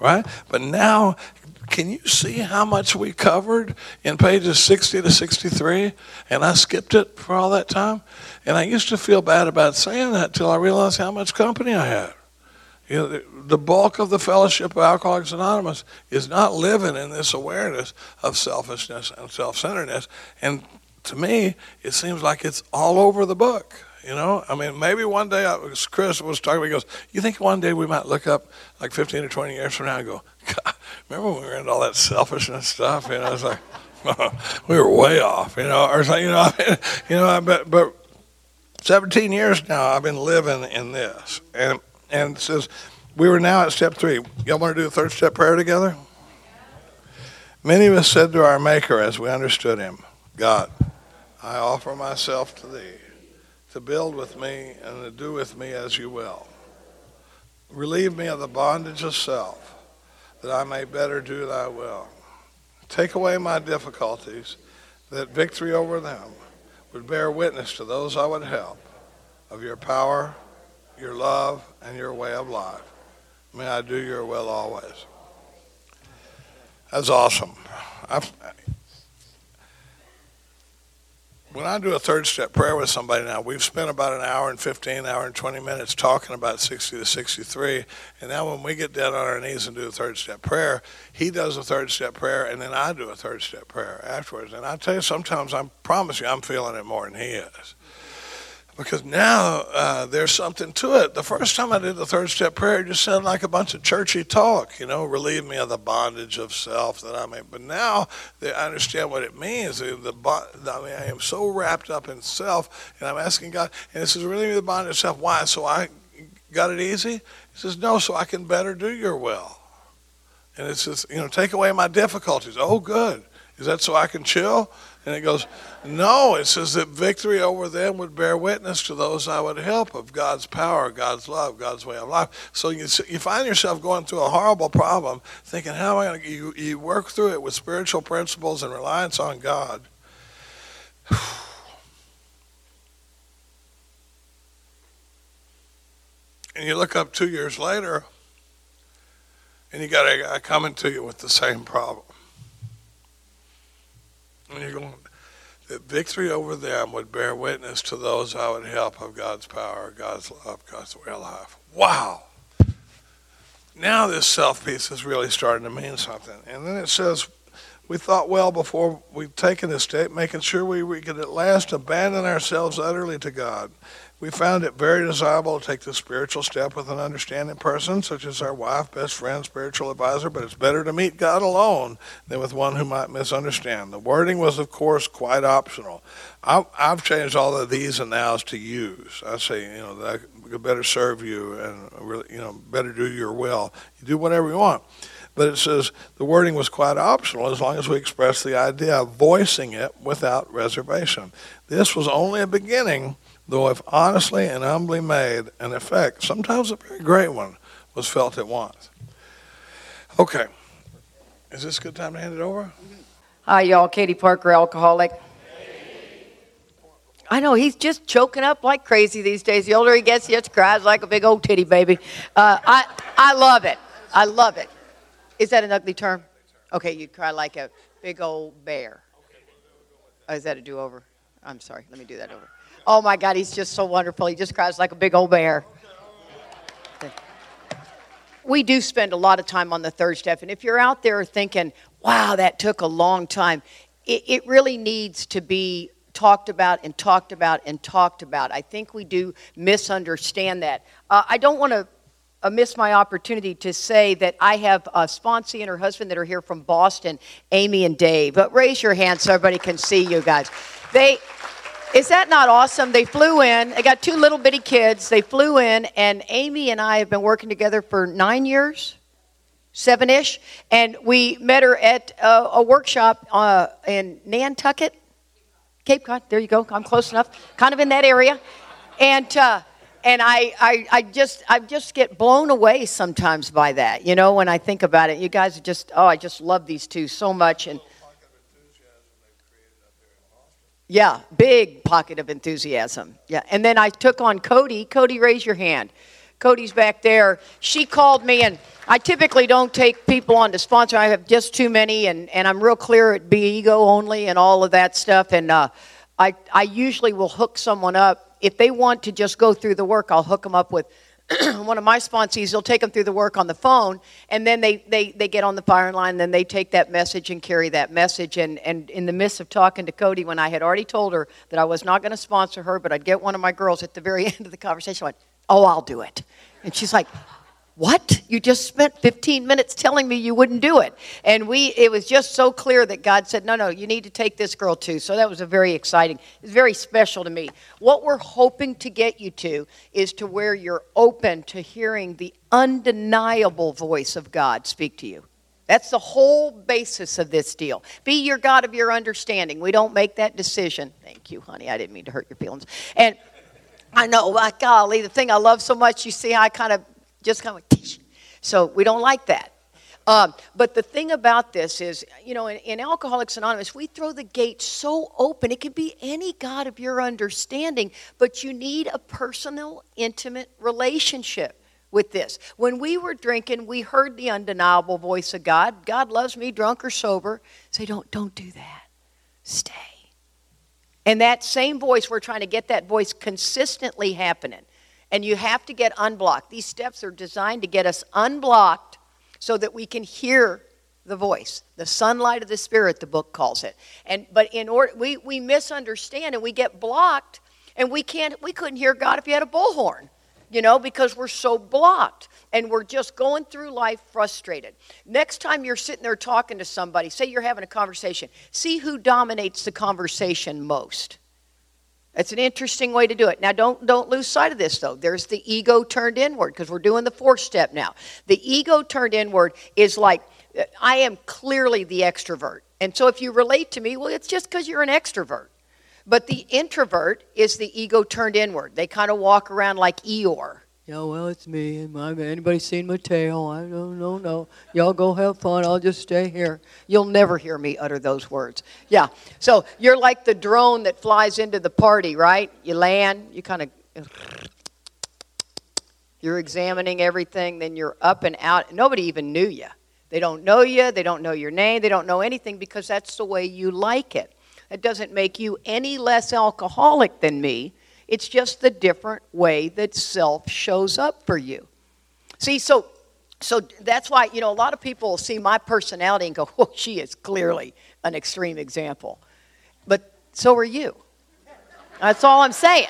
right? But now can you see how much we covered in pages 60 to 63? And I skipped it for all that time. And I used to feel bad about saying that till I realized how much company I had. You know, the, bulk of the fellowship of Alcoholics Anonymous is not living in this awareness of selfishness and self centeredness. And to me, it seems like it's all over the book. You know, I mean, maybe one day, I Chris was talking, he goes, You think one day we might look up like 15 or 20 years from now and go, God, remember when we were into all that selfishness stuff? You know, it's like, <laughs> we were way off, you know, or something, you know, I <laughs> mean, you know, but, but 17 years now I've been living in this. And, and it says, we were now at step three. Y'all want to do a third step prayer together? Many of us said to our Maker as we understood Him, God, I offer myself to Thee to build with me and to do with me as you will. Relieve me of the bondage of self, that I may better do thy will. Take away my difficulties, that victory over them would bear witness to those I would help of your power, your love, and your way of life. May I do your will always. That's awesome. I've, when I do a third step prayer with somebody now, we've spent about an hour and 15, hour and 20 minutes talking about 60 to 63. And now when we get down on our knees and do a third step prayer, he does a third step prayer, and then I do a third step prayer afterwards. And I tell you, sometimes I promise you, I'm feeling it more than he is because now uh, there's something to it. The first time I did the third step prayer, it just sounded like a bunch of churchy talk, you know, relieve me of the bondage of self that I'm in. But now I understand what it means. The, the, I mean, I am so wrapped up in self, and I'm asking God, and it says, relieve me of the bondage of self. Why? So I got it easy? He says, no, so I can better do your will. And it says, you know, take away my difficulties. Oh, good. Is that so I can chill? And it goes, no, it says that victory over them would bear witness to those I would help of God's power, God's love, God's way of life. So you, you find yourself going through a horrible problem, thinking, how am I going to, you, you work through it with spiritual principles and reliance on God. <sighs> and you look up two years later, and you got a guy coming to you with the same problem. And you're going, that victory over them would bear witness to those I would help of God's power, God's love, God's way of life. Wow. Now this self piece is really starting to mean something. And then it says, we thought well before we've taken this step, making sure we, we could at last abandon ourselves utterly to God we found it very desirable to take the spiritual step with an understanding person, such as our wife, best friend, spiritual advisor, but it's better to meet God alone than with one who might misunderstand. The wording was, of course, quite optional. I've changed all of these and nows to use. I say, you know, that I could better serve you and, really, you know, better do your will. You do whatever you want. But it says the wording was quite optional as long as we expressed the idea of voicing it without reservation. This was only a beginning though if honestly and humbly made, an effect, sometimes a very great one, was felt at once. Okay. Is this a good time to hand it over? Hi, y'all. Katie Parker, alcoholic. I know he's just choking up like crazy these days. The older he gets, he just cries like a big old titty baby. Uh, I I love it. I love it. Is that an ugly term? Okay, you cry like a big old bear. Oh, is that a do over? I'm sorry. Let me do that over. Oh my God, he's just so wonderful. He just cries like a big old bear. We do spend a lot of time on the third step. And if you're out there thinking, wow, that took a long time, it, it really needs to be talked about and talked about and talked about. I think we do misunderstand that. Uh, I don't want to uh, miss my opportunity to say that I have uh, Sponsee and her husband that are here from Boston, Amy and Dave. But raise your hand so everybody can see you guys. They is that not awesome? They flew in. They got two little bitty kids. They flew in, and Amy and I have been working together for nine years, seven ish. And we met her at a, a workshop uh, in Nantucket, Cape Cod. There you go. I'm close enough. Kind of in that area. And, uh, and I, I, I just I just get blown away sometimes by that, you know, when I think about it. You guys are just oh, I just love these two so much and yeah, big pocket of enthusiasm. Yeah. And then I took on Cody. Cody, raise your hand. Cody's back there. She called me, and I typically don't take people on to sponsor. I have just too many, and, and I'm real clear it be ego only and all of that stuff. And uh, I, I usually will hook someone up. If they want to just go through the work, I'll hook them up with <clears throat> one of my sponsees will take them through the work on the phone, and then they, they, they get on the fire line, and then they take that message and carry that message. And, and in the midst of talking to Cody, when I had already told her that I was not going to sponsor her, but I'd get one of my girls at the very <laughs> end of the conversation, I went, Oh, I'll do it. And she's like, what you just spent 15 minutes telling me you wouldn't do it and we it was just so clear that god said no no you need to take this girl too so that was a very exciting it's very special to me what we're hoping to get you to is to where you're open to hearing the undeniable voice of god speak to you that's the whole basis of this deal. Be your God of your understanding. We don't make that decision. Thank you, honey. I didn't mean to hurt your feelings. And I know, like, golly, the thing I love so much, you see I kind of just kind of so we don't like that. Um, but the thing about this is, you know, in, in, Alcoholics Anonymous, we throw the gate so open. It can be any God of your understanding, but you need a personal, intimate relationship with this. When we were drinking, we heard the undeniable voice of God. God loves me, drunk or sober. Say, don't, don't do that. Stay. And that same voice, we're trying to get that voice consistently happening and you have to get unblocked. These steps are designed to get us unblocked so that we can hear the voice. The sunlight of the spirit the book calls it. And but in order we, we misunderstand and we get blocked and we can't we couldn't hear god if you had a bullhorn you know because we're so blocked and we're just going through life frustrated. Next time you're sitting there talking to somebody say you're having a conversation see who dominates the conversation most that's an interesting way to do it. Now, don't, don't lose sight of this, though. There's the ego turned inward, because we're doing the fourth step now. The ego turned inward is like, uh, I am clearly the extrovert. And so if you relate to me, well, it's just because you're an extrovert. But the introvert is the ego turned inward. They kind of walk around like Eeyore. Yeah, well, it's me. And my, anybody seen my tail? I don't know, no. Y'all go have fun. I'll just stay here. You'll never hear me utter those words. Yeah. So you're like the drone that flies into the party, right? You land, you kind of. You're examining everything, then you're up and out. Nobody even knew you. They don't know you, they don't know your name, they don't know anything because that's the way you like it. It doesn't make you any less alcoholic than me it's just the different way that self shows up for you. See, so so that's why you know a lot of people see my personality and go, <laughs> "Oh, she is clearly an extreme example," but so are you. That's all I'm saying.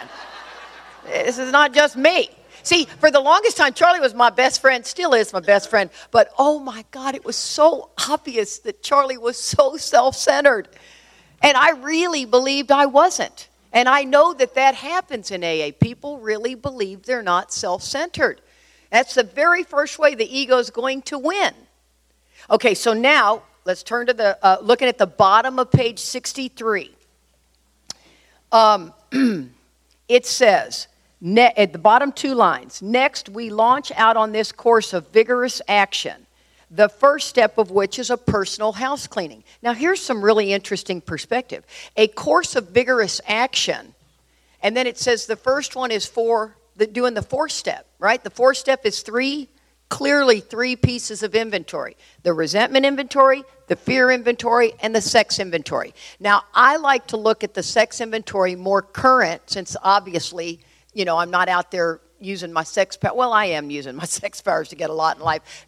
This is not just me. See, for the longest time, Charlie was my best friend, still is my best friend, but oh my God, it was so obvious that Charlie was so self centered. And I really believed I wasn't. And I know that that happens in AA. People really believe they're not self centered. That's the very first way the ego is going to win. Okay, so now let's turn to the, uh, looking at the bottom of page 63. Um, <clears throat> it says, ne- at the bottom two lines, next we launch out on this course of vigorous action the first step of which is a personal house cleaning. Now, here's some really interesting perspective a course of vigorous action, and then it says the first one is for the, doing the fourth step, right? The fourth step is three, clearly three pieces of inventory the resentment inventory, the fear inventory, and the sex inventory. Now, I like to look at the sex inventory more current since obviously, you know, I'm not out there using my sex power. Well, I am using my <laughs> sex powers to get a lot in life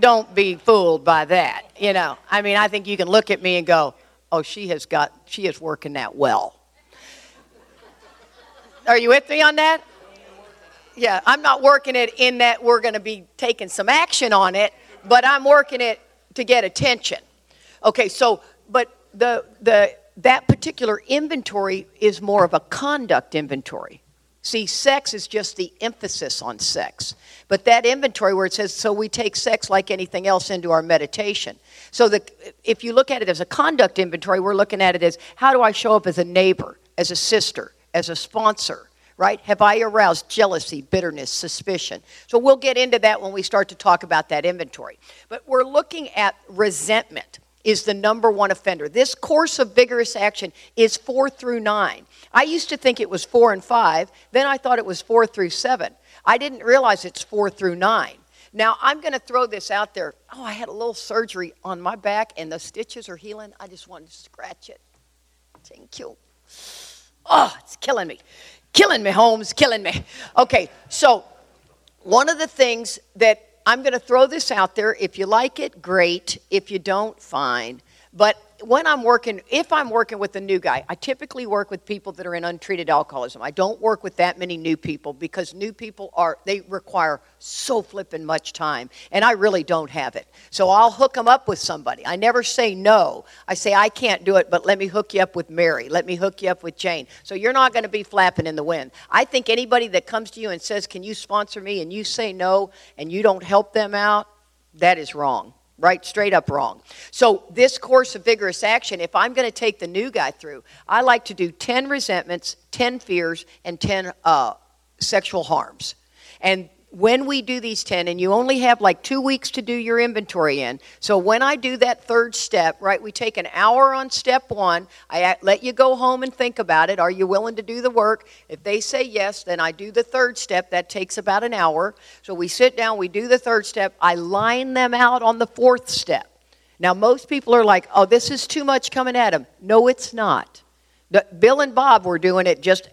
don't be fooled by that. You know, I mean, I think you can look at me and go, oh, she has got, she is working that well. Are you with me on that? Yeah, I'm not working it in that we're going to be taking some action on it, but I'm working it to get attention. Okay, so, but the, the, that particular inventory is more of a conduct inventory. See, sex is just the emphasis on sex. But that inventory where it says, so we take sex like anything else into our meditation. So the, if you look at it as a conduct inventory, we're looking at it as how do I show up as a neighbor, as a sister, as a sponsor, right? Have I aroused jealousy, bitterness, suspicion? So we'll get into that when we start to talk about that inventory. But we're looking at resentment is the number one offender. This course of vigorous action is four through nine. I used to think it was four and five, then I thought it was four through seven. I didn't realize it's four through nine. Now, I'm going to throw this out there. Oh, I had a little surgery on my back and the stitches are healing. I just wanted to scratch it. Thank you. Oh, it's killing me. Killing me, Holmes, killing me. Okay, so one of the things that I'm going to throw this out there. If you like it, great. If you don't, fine. But when I'm working, if I'm working with a new guy, I typically work with people that are in untreated alcoholism. I don't work with that many new people because new people are, they require so flippin' much time. And I really don't have it. So I'll hook them up with somebody. I never say no. I say, I can't do it, but let me hook you up with Mary. Let me hook you up with Jane. So you're not going to be flapping in the wind. I think anybody that comes to you and says, Can you sponsor me? and you say no and you don't help them out, that is wrong right? Straight up wrong. So, this course of vigorous action, if I'm going to take the new guy through, I like to do 10 resentments, 10 fears, and 10 uh, sexual harms. And when we do these 10, and you only have like two weeks to do your inventory in. So when I do that third step, right, we take an hour on step one. I let you go home and think about it. Are you willing to do the work? If they say yes, then I do the third step. That takes about an hour. So we sit down, we do the third step. I line them out on the fourth step. Now, most people are like, oh, this is too much coming at them. No, it's not. Bill and Bob were doing it just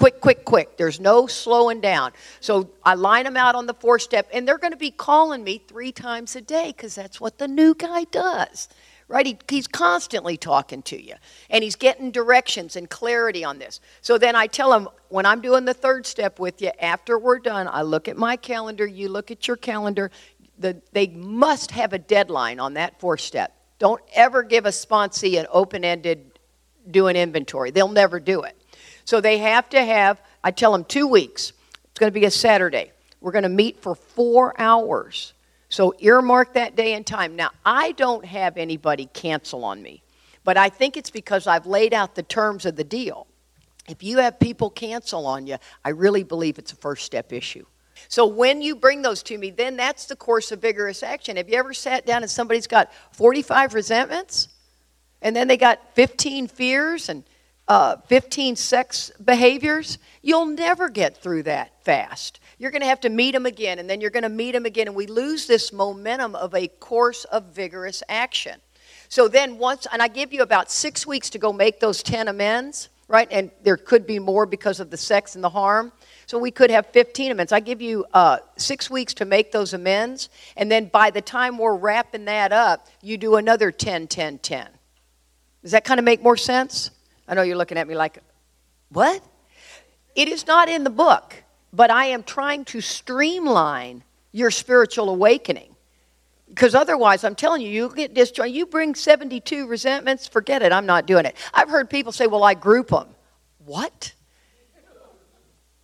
quick, quick, quick. There's no slowing down. So I line them out on the four step, and they're going to be calling me three times a day because that's what the new guy does. Right? He, he's constantly talking to you, and he's getting directions and clarity on this. So then I tell him when I'm doing the third step with you, after we're done, I look at my calendar, you look at your calendar. The, they must have a deadline on that fourth step. Don't ever give a sponsee an open ended do an inventory. They'll never do it. So they have to have, I tell them, two weeks. It's going to be a Saturday. We're going to meet for four hours. So earmark that day and time. Now, I don't have anybody cancel on me, but I think it's because I've laid out the terms of the deal. If you have people cancel on you, I really believe it's a first step issue. So when you bring those to me, then that's the course of vigorous action. Have you ever sat down and somebody's got 45 resentments? And then they got 15 fears and uh, 15 sex behaviors, you'll never get through that fast. You're going to have to meet them again, and then you're going to meet them again, and we lose this momentum of a course of vigorous action. So then, once, and I give you about six weeks to go make those 10 amends, right? And there could be more because of the sex and the harm. So we could have 15 amends. I give you uh, six weeks to make those amends, and then by the time we're wrapping that up, you do another 10, 10, 10. Does that kind of make more sense? I know you're looking at me like, what? It is not in the book, but I am trying to streamline your spiritual awakening. Because otherwise, I'm telling you, you get disjointed. You bring 72 resentments, forget it, I'm not doing it. I've heard people say, well, I group them. What?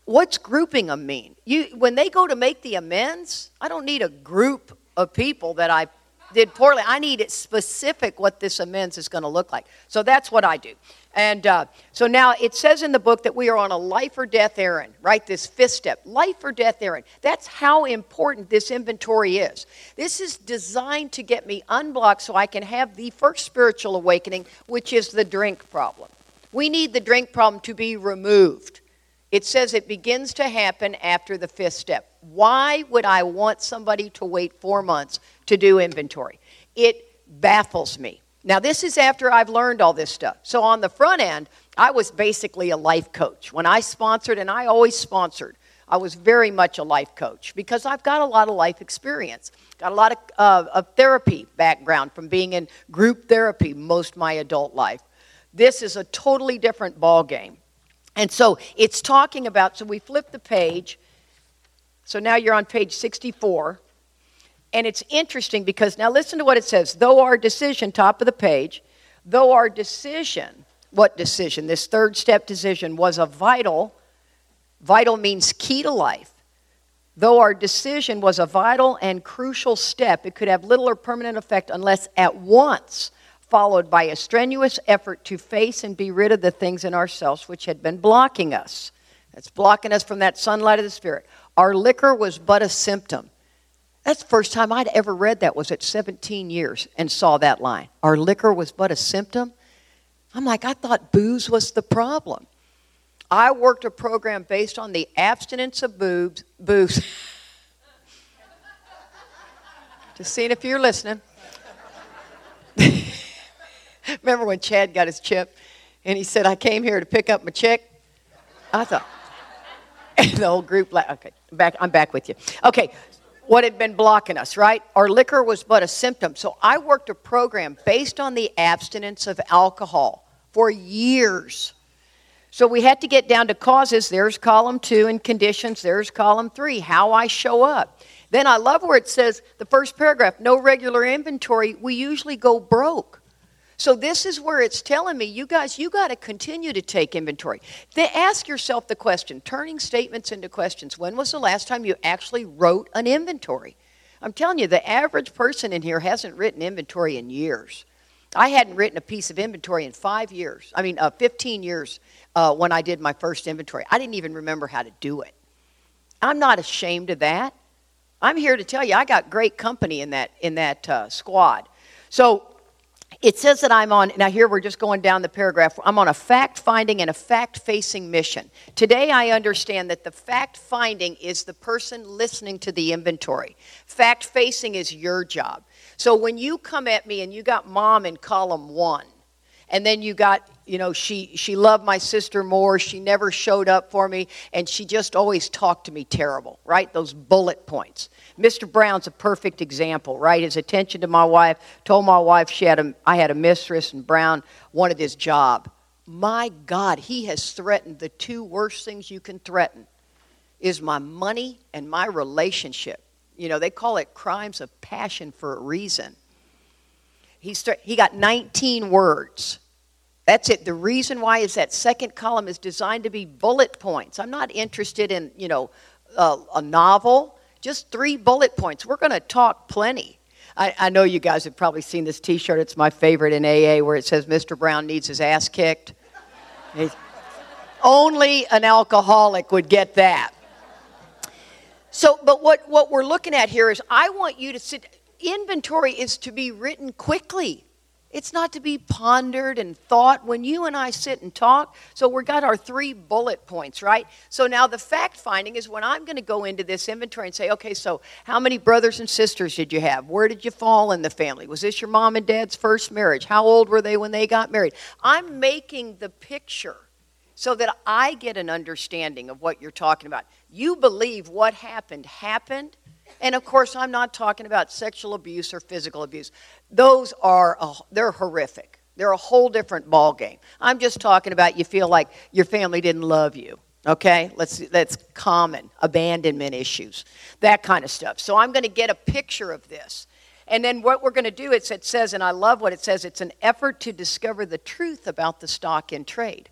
What's grouping them mean? You, when they go to make the amends, I don't need a group of people that I did poorly. I need it specific what this amends is going to look like. So that's what I do. And uh, so now it says in the book that we are on a life or death errand, right? This fifth step, life or death errand. That's how important this inventory is. This is designed to get me unblocked so I can have the first spiritual awakening, which is the drink problem. We need the drink problem to be removed. It says it begins to happen after the fifth step. Why would I want somebody to wait four months to do inventory? It baffles me. Now, this is after I've learned all this stuff. So, on the front end, I was basically a life coach. When I sponsored, and I always sponsored, I was very much a life coach because I've got a lot of life experience. Got a lot of, uh, of therapy background from being in group therapy most my adult life. This is a totally different ball game. And so it's talking about, so we flip the page. So now you're on page 64. And it's interesting because now listen to what it says. Though our decision, top of the page, though our decision, what decision? This third step decision was a vital, vital means key to life. Though our decision was a vital and crucial step, it could have little or permanent effect unless at once followed by a strenuous effort to face and be rid of the things in ourselves which had been blocking us. That's blocking us from that sunlight of the Spirit. Our liquor was but a symptom. That's the first time I'd ever read that was at 17 years and saw that line. Our liquor was but a symptom. I'm like, I thought booze was the problem. I worked a program based on the abstinence of boobs, booze. <laughs> Just seeing if you're listening. <laughs> Remember when Chad got his chip and he said, I came here to pick up my chick? I thought, <laughs> and the whole group, la- okay, back, I'm back with you. Okay, what had been blocking us, right? Our liquor was but a symptom. So I worked a program based on the abstinence of alcohol for years. So we had to get down to causes. There's column two and conditions. There's column three, how I show up. Then I love where it says the first paragraph no regular inventory. We usually go broke. So this is where it's telling me, you guys, you got to continue to take inventory. Then ask yourself the question, turning statements into questions. When was the last time you actually wrote an inventory? I'm telling you, the average person in here hasn't written inventory in years. I hadn't written a piece of inventory in five years. I mean, uh, 15 years uh, when I did my first inventory. I didn't even remember how to do it. I'm not ashamed of that. I'm here to tell you, I got great company in that in that uh, squad. So it says that I'm on, now here we're just going down the paragraph. I'm on a fact finding and a fact facing mission. Today I understand that the fact finding is the person listening to the inventory, fact facing is your job. So when you come at me and you got mom in column one, and then you got you know she she loved my sister more. She never showed up for me. And she just always talked to me terrible right? Those bullet points. Mr brown's a perfect example right? His attention to my wife told my wife she had a i had a mistress and brown wanted his job. My god he has threatened the two worst things you can threaten is my money and my relationship. You know they call it crimes of passion for a reason. He, he got 19 words. That's it. The reason why is that second column is designed to be bullet points. I'm not interested in, you know, uh, a novel, just three bullet points. We're going to talk plenty. I, I, know you guys have probably seen this t shirt. It's my favorite in AA where it says, Mr. Brown needs his ass kicked. only an alcoholic would get that. So, but what, what we're looking at here is I want you to sit, inventory is to be written quickly. It's not to be pondered and thought when you and I sit and talk. So we've got our three bullet points, right? So now the fact finding is when I'm going to go into this inventory and say, okay, so how many brothers and sisters did you have? Where did you fall in the family? Was this your mom and dad's first marriage? How old were they when they got married? I'm making the picture so that I get an understanding of what you're talking about. You believe what happened happened and of course, I'm not talking about sexual abuse or physical abuse. Those are, a, they're horrific. They're a whole different ball game. I'm just talking about you feel like your family didn't love you. Okay, let's that's common abandonment issues, that kind of stuff. So I'm going to get a picture of this, and then what we're going to do. Is it says, and I love what it says. It's an effort to discover the truth about the stock in trade.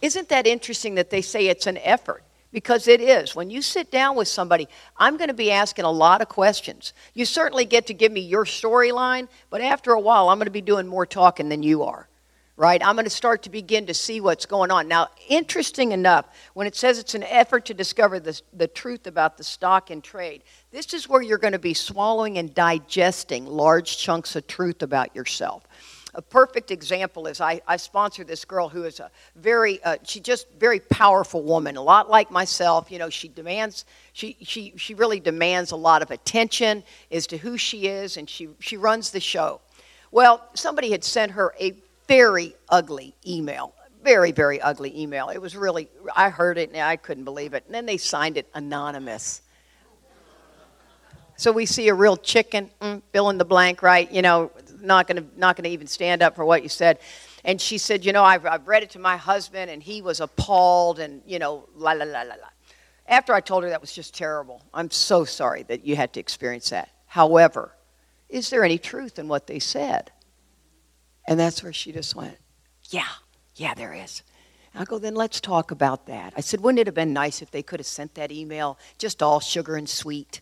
Isn't that interesting that they say it's an effort? Because it is. When you sit down with somebody, I'm going to be asking a lot of questions. You certainly get to give me your storyline, but after a while, I'm going to be doing more talking than you are. Right? I'm going to start to begin to see what's going on. Now, interesting enough, when it says it's an effort to discover the, the truth about the stock and trade, this is where you're going to be swallowing and digesting large chunks of truth about yourself a perfect example is I, I sponsor this girl who is a very, uh, she just very powerful woman, a lot like myself. You know, she demands, she, she, she really demands a lot of attention as to who she is, and she, she runs the show. Well, somebody had sent her a very ugly email, very, very ugly email. It was really, I heard it and I couldn't believe it. And then they signed it anonymous. So we see a real chicken, mm, fill in the blank, right? You know, not going to not going to even stand up for what you said. And she said, you know, I've, I've read it to my husband, and he was appalled, and you know, la la la la la. After I told her that was just terrible, I'm so sorry that you had to experience that. However, is there any truth in what they said? And that's where she just went, yeah, yeah, there is. I go, then let's talk about that. I said, wouldn't it have been nice if they could have sent that email just all sugar and sweet?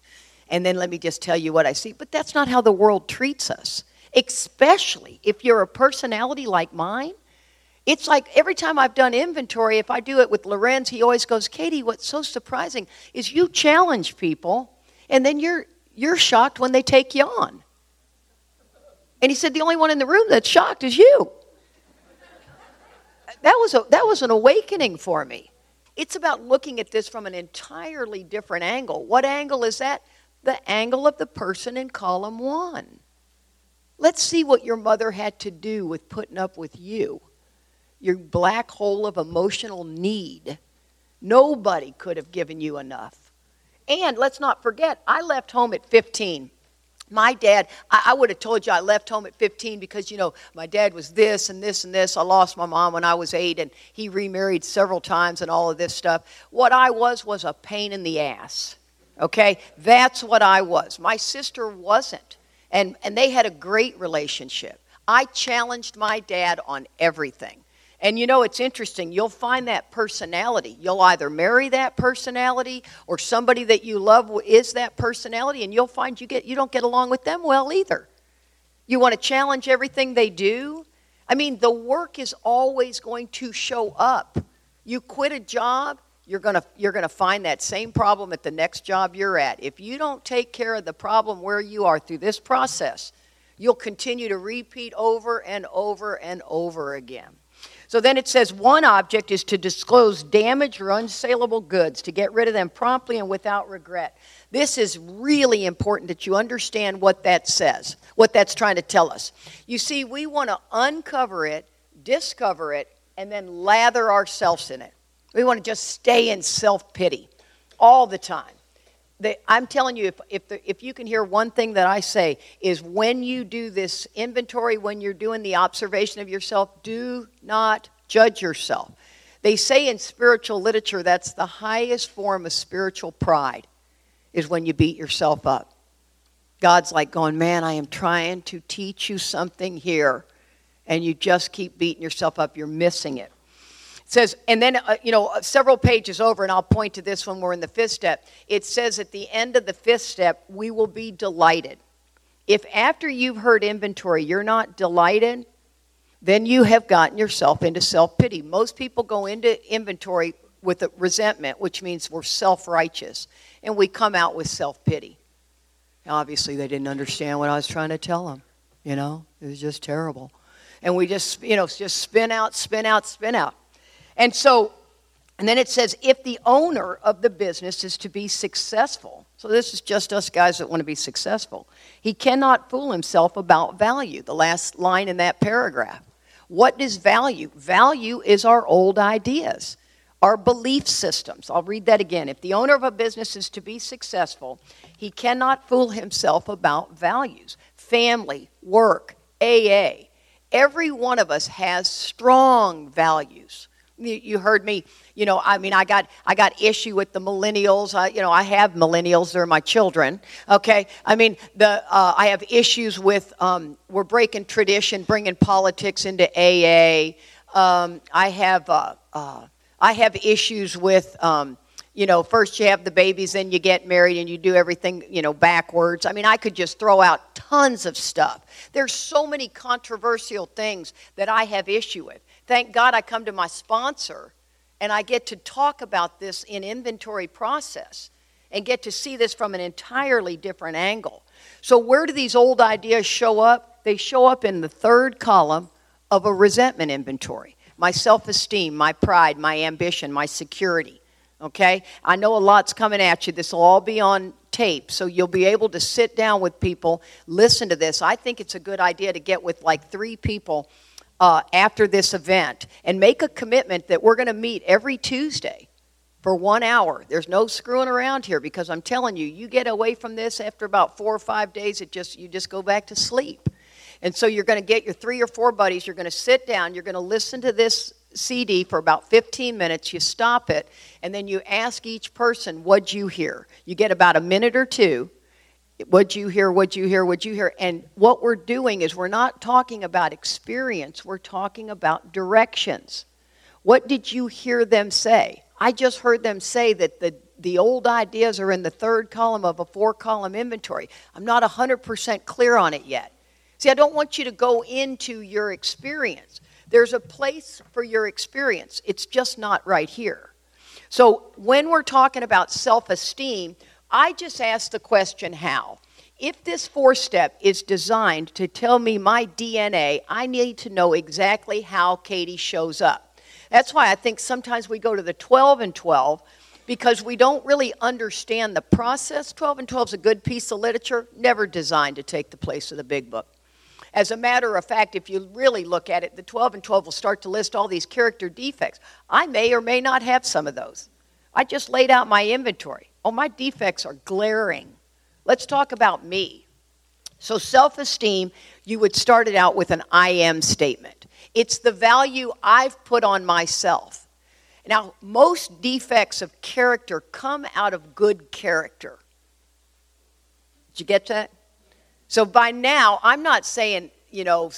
And then let me just tell you what I see. But that's not how the world treats us especially if you're a personality like mine. It's like every time I've done inventory, if I do it with Lorenz, he always goes, Katie, what's so surprising is you challenge people, and then you're, you're shocked when they take you on. And he said, the only one in the room that's shocked is you. That was, a, that was an awakening for me. It's about looking at this from an entirely different angle. What angle is that? The angle of the person in column one. Let's see what your mother had to do with putting up with you, your black hole of emotional need Nobody could have given you enough. And let's not forget, I left home at 15 my dad, I, I, would have told you I left home at 15 because, you know, my dad was this and this and this. I lost my mom when I was eight, and he remarried several times and all of this stuff. What I was was a pain in the ass. Okay? That's what I was. My sister wasn't. And, and they had a great relationship. I challenged my dad on everything. And you know, it's interesting. You'll find that personality. You'll either marry that personality or somebody that you love is that personality, and you'll find you, get, you don't get along with them well either. You want to challenge everything they do. I mean, the work is always going to show up. You quit a job, you're going to you're going to find that same problem at the next job you're at. If you don't take care of the problem where you are through this process, you'll continue to repeat over and over and over again. So then it says one object is to disclose damaged or unsaleable goods, to get rid of them promptly and without regret. This is really important that you understand what that says, what that's trying to tell us. You see, we want to uncover it, discover it, and then lather ourselves in it. We want to just stay in self pity all the time. I'm telling you, if, if, the, if you can hear one thing that I say, is when you do this inventory, when you're doing the observation of yourself, do not judge yourself. They say in spiritual literature that's the highest form of spiritual pride, is when you beat yourself up. God's like going, Man, I am trying to teach you something here, and you just keep beating yourself up. You're missing it says, and then, uh, you know, uh, several pages over, and I'll point to this when we're in the fifth step. It says at the end of the fifth step, we will be delighted. If after you've heard inventory, you're not delighted, then you have gotten yourself into self pity. Most people go into inventory with resentment, which means we're self righteous, and we come out with self pity. Obviously, they didn't understand what I was trying to tell them. You know, it was just terrible. And we just, you know, just spin out, spin out, spin out. And so, and then it says, if the owner of the business is to be successful, so this is just us guys that want to be successful, he cannot fool himself about value. The last line in that paragraph. What is value? Value is our old ideas, our belief systems. I'll read that again. If the owner of a business is to be successful, he cannot fool himself about values. Family, work, AA. Every one of us has strong values you heard me you know i mean i got i got issue with the millennials. I, you know i have millennials they're my children okay? I mean the uh, i have issues with um, we're breaking tradition bringing politics into aa um, i have uh, uh, i have issues with um, you know first you have the babies then you get married and you do everything you know backwards. I mean i could just throw out tons of stuff. There's so many controversial things that i have issue with Thank God I come to my sponsor and I get to talk about this in inventory process and get to see this from an entirely different angle. So, where do these old ideas show up? They show up in the third column of a resentment inventory my self esteem, my pride, my ambition, my security. Okay? I know a lot's coming at you. This will all be on tape, so you'll be able to sit down with people, listen to this. I think it's a good idea to get with like three people uh, after this event and make a commitment that we're going to meet every Tuesday for one hour. There's no screwing around here because I'm telling you, you get away from this after about four or five days, it just you just go back to sleep. And so you're going to get your three or four buddies, you're going to sit down, you're going to listen to this CD for about 15 minutes, you stop it, and then you ask each person, What'd you hear? You get about a minute or two What'd you hear? What'd you hear? What'd you hear? And what we're doing is we're not talking about experience, we're talking about directions. What did you hear them say? I just heard them say that the, the old ideas are in the third column of a four column inventory. I'm not 100% clear on it yet. See, I don't want you to go into your experience. There's a place for your experience, it's just not right here. So, when we're talking about self esteem, I just asked the question how. If this four step is designed to tell me my DNA, I need to know exactly how Katie shows up. That's why I think sometimes we go to the 12 and 12 because we don't really understand the process. 12 and 12 is a good piece of literature, never designed to take the place of the big book. As a matter of fact, if you really look at it, the 12 and 12 will start to list all these character defects. I may or may not have some of those. I just laid out my inventory. Oh, my defects are glaring. Let's talk about me. So, self esteem, you would start it out with an I am statement. It's the value I've put on myself. Now, most defects of character come out of good character. Did you get that? So, by now, I'm not saying, you know,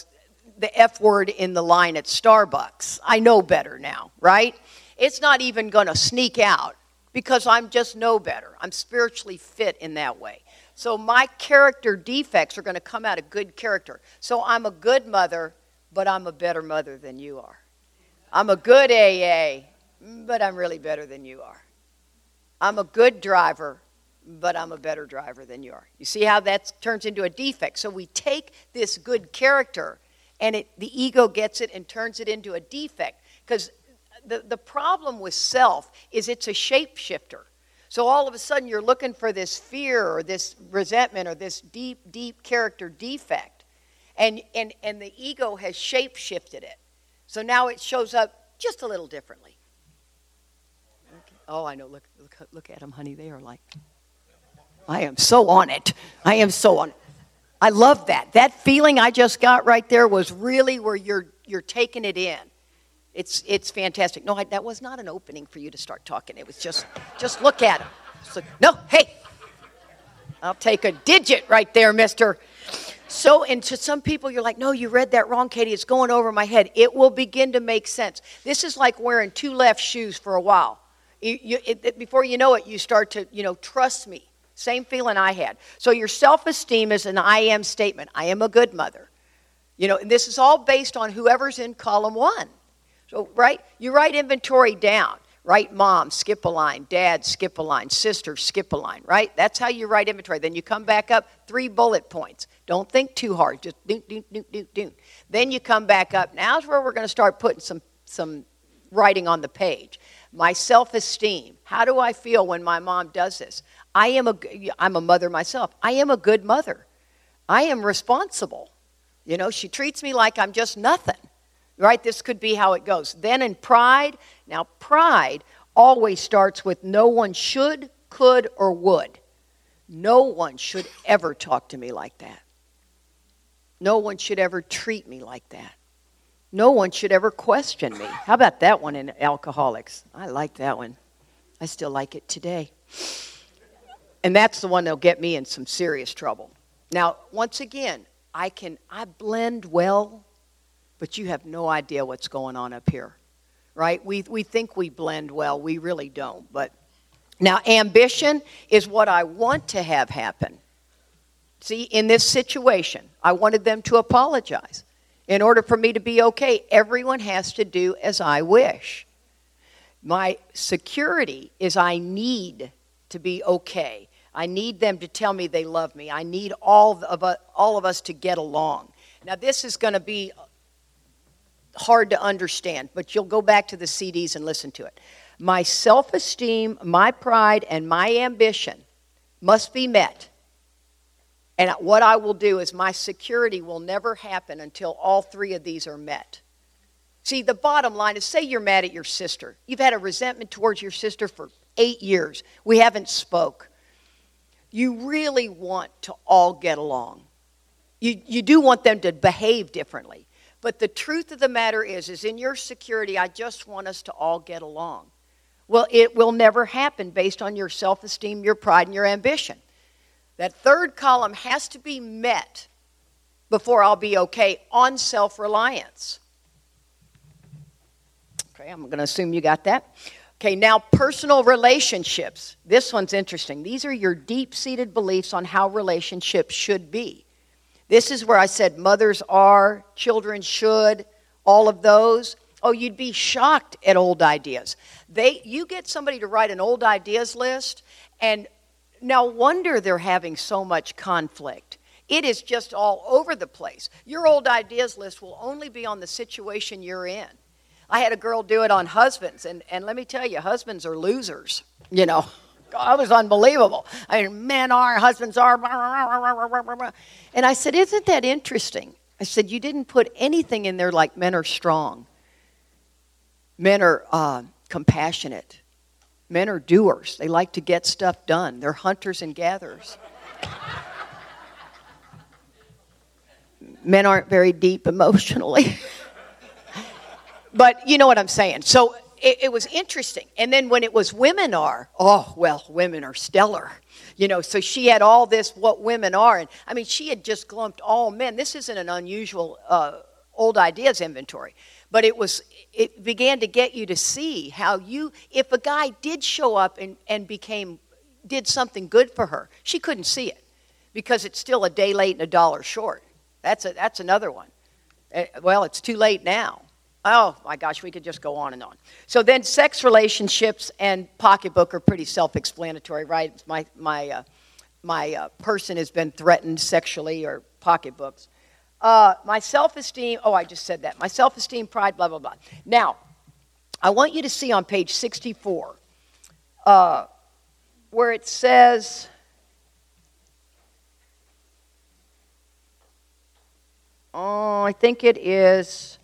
the F word in the line at Starbucks. I know better now, right? It's not even going to sneak out because I'm just no better. I'm spiritually fit in that way. So my character defects are going to come out of good character. So I'm a good mother, but I'm a better mother than you are. I'm a good AA, but I'm really better than you are. I'm a good driver, but I'm a better driver than you are. You see how that turns into a defect? So we take this good character and it, the ego gets it and turns it into a defect. Because the, the problem with self is it's a shapeshifter. So all of a sudden you're looking for this fear or this resentment or this deep, deep character defect. And, and, and the ego has shapeshifted it. So now it shows up just a little differently. Okay. Oh, I know. Look, look, look at them, honey. They are like, I am so on it. I am so on it. I love that. That feeling I just got right there was really where you're, you're taking it in. It's, it's fantastic. No, I, that was not an opening for you to start talking. It was just, just look at him. No, hey, I'll take a digit right there, mister. So, and to some people, you're like, no, you read that wrong, Katie. It's going over my head. It will begin to make sense. This is like wearing two left shoes for a while. You, you, it, before you know it, you start to, you know, trust me. Same feeling I had. So your self esteem is an I am statement. I am a good mother. You know, and this is all based on whoever's in column one. So, right? You write inventory down. Write mom, skip a line. Dad, skip a line. Sister, skip a line, right? That's how you write inventory. Then you come back up, three bullet points. Don't think too hard. Just do, do, do, do, do. Then you come back up. Now's where we're going to start putting some, some writing on the page. My self esteem. How do I feel when my mom does this? I am a, I'm a mother myself. I am a good mother. I am responsible. You know, she treats me like I'm just nothing. Right? This could be how it goes. Then in pride, now pride always starts with no one should, could, or would. No one should ever talk to me like that. No one should ever treat me like that. No one should ever question me. How about that one in Alcoholics? I like that one. I still like it today. And that's the one that'll get me in some serious trouble. Now, once again, I can I blend well, but you have no idea what's going on up here. Right? We we think we blend well, we really don't. But now ambition is what I want to have happen. See, in this situation, I wanted them to apologize. In order for me to be okay, everyone has to do as I wish. My security is I need to be okay. I need them to tell me they love me. I need all of, all of us to get along. Now, this is going to be hard to understand, but you'll go back to the CDs and listen to it. My self esteem, my pride, and my ambition must be met. And what I will do is my security will never happen until all three of these are met. See, the bottom line is say you're mad at your sister. You've had a resentment towards your sister for eight years. We haven't spoke you really want to all get along. You, you do want them to behave differently. But the truth of the matter is, is in your security, I just want us to all get along. Well, it will never happen based on your self esteem, your pride, and your ambition. That third column has to be met before I'll be okay on self reliance. Okay, I'm going to assume you got that. Okay, now personal relationships. This one's interesting. These are your deep seated beliefs on how relationships should be. This is where I said mothers are, children should, all of those. Oh, you'd be shocked at old ideas. They, you get somebody to write an old ideas list, and no wonder they're having so much conflict. It is just all over the place. Your old ideas list will only be on the situation you're in. I had a girl do it on husbands, and, and let me tell you, husbands are losers. You know, It was unbelievable. I mean, men are, husbands are. And I said, Isn't that interesting? I said, You didn't put anything in there like men are strong, men are uh, compassionate, Men are doers. They like to get stuff done. They're hunters and gatherers. Men aren't very deep emotionally. <laughs> but you know what I'm saying. So it, it, was interesting. And then when it was women are, oh, well, women are stellar. You know, so she had all this, what women are. And I mean, she had just glumped all men. This isn't an unusual uh, old ideas inventory. But it was, it began to get you to see how you, if a guy did show up and, and became, did something good for her, she couldn't see it because it's still a day late and a dollar short. That's, a, that's another one. Uh, well, it's too late now. Oh my gosh, we could just go on and on. So then, sex relationships and pocketbook are pretty self-explanatory, right? My my uh, my uh, person has been threatened sexually or pocketbooks. Uh, my self-esteem. Oh, I just said that. My self-esteem, pride, blah blah blah. Now, I want you to see on page 64 uh, where it says. Oh, I think it is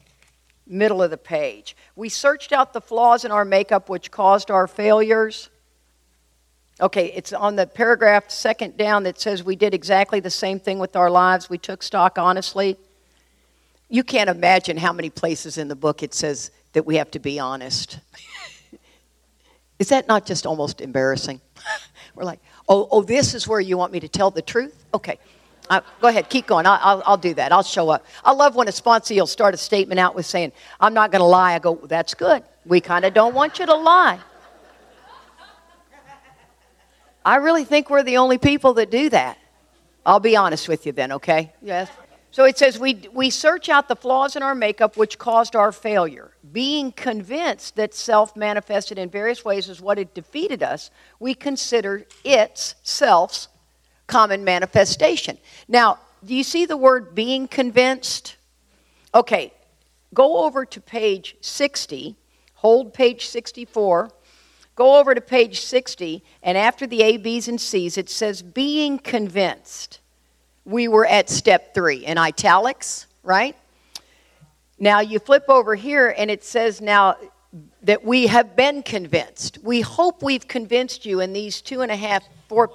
middle of the page. We searched out the flaws in our makeup which caused our failures. Okay, it's on the paragraph second down that says we did exactly the same thing with our lives. We took stock honestly. You can't imagine how many places in the book it says that we have to be honest. <laughs> is that not just almost embarrassing? <laughs> We're like, oh, oh, this is where you want me to tell the truth? Okay. Uh, go ahead, keep going. I'll, I'll, I'll, do that. I'll show up. I love when a sponsor will start a statement out with saying, I'm not going to lie. I go, that's good. We kind of don't want you to lie. I really think we're the only people that do that. I'll be honest with you then, okay? Yes. So it says, we, we search out the flaws in our makeup which caused our failure. Being convinced that self manifested in various ways is what had defeated us, we consider its, self's, common manifestation. Now, do you see the word being convinced? Okay, go over to page 60, hold page 64. Go over to page 60, and after the A, B's, and C's, it says being convinced. We were at step three in italics, right? Now you flip over here, and it says now that we have been convinced. We hope we've convinced you in these two and a half, four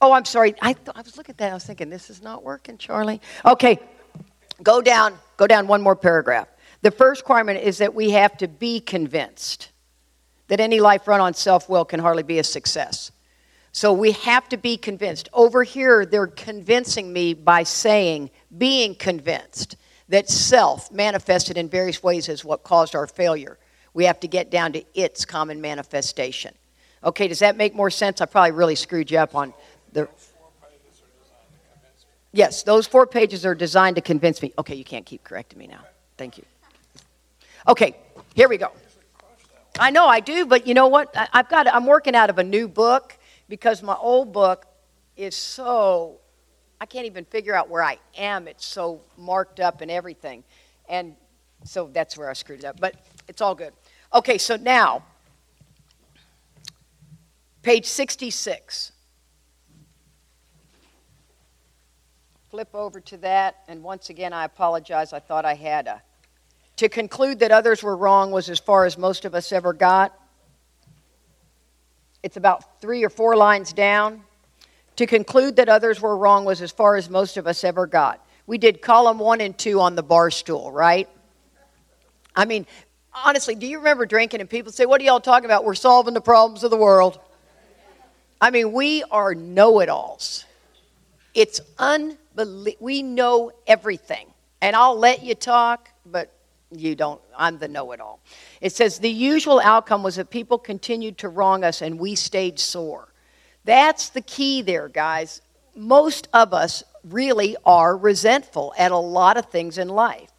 Oh, I'm sorry. I, th- I was looking at that. I was thinking, this is not working, Charlie. Okay, go down. Go down one more paragraph. The first requirement is that we have to be convinced that any life run on self will can hardly be a success. So we have to be convinced. Over here, they're convincing me by saying, being convinced that self manifested in various ways is what caused our failure. We have to get down to its common manifestation. Okay, does that make more sense? I probably really screwed you up on the, yes, those four pages are designed to convince me. Okay, you can't keep correcting me now. Thank you. Okay, here we go. I know I do, but you know what? I, have got. I'm working out of a new book because my old book is so. I can't even figure out where I am. It's so marked up and everything, and so that's where I screwed it up. But it's all good. Okay, so now, page 66. Flip over to that, and once again, I apologize. I thought I had a. To conclude that others were wrong was as far as most of us ever got. It's about three or four lines down. To conclude that others were wrong was as far as most of us ever got. We did column one and two on the bar stool, right? I mean, honestly, do you remember drinking and people say, What are y'all talking about? We're solving the problems of the world. I mean, we are know it alls. It's unbelievable we know everything. And I'll let you talk, but you don't. I'm the know it all. It says the usual outcome was that people continued to wrong us and we stayed sore. That's the key there, guys. Most of us really are resentful at a lot of things in life.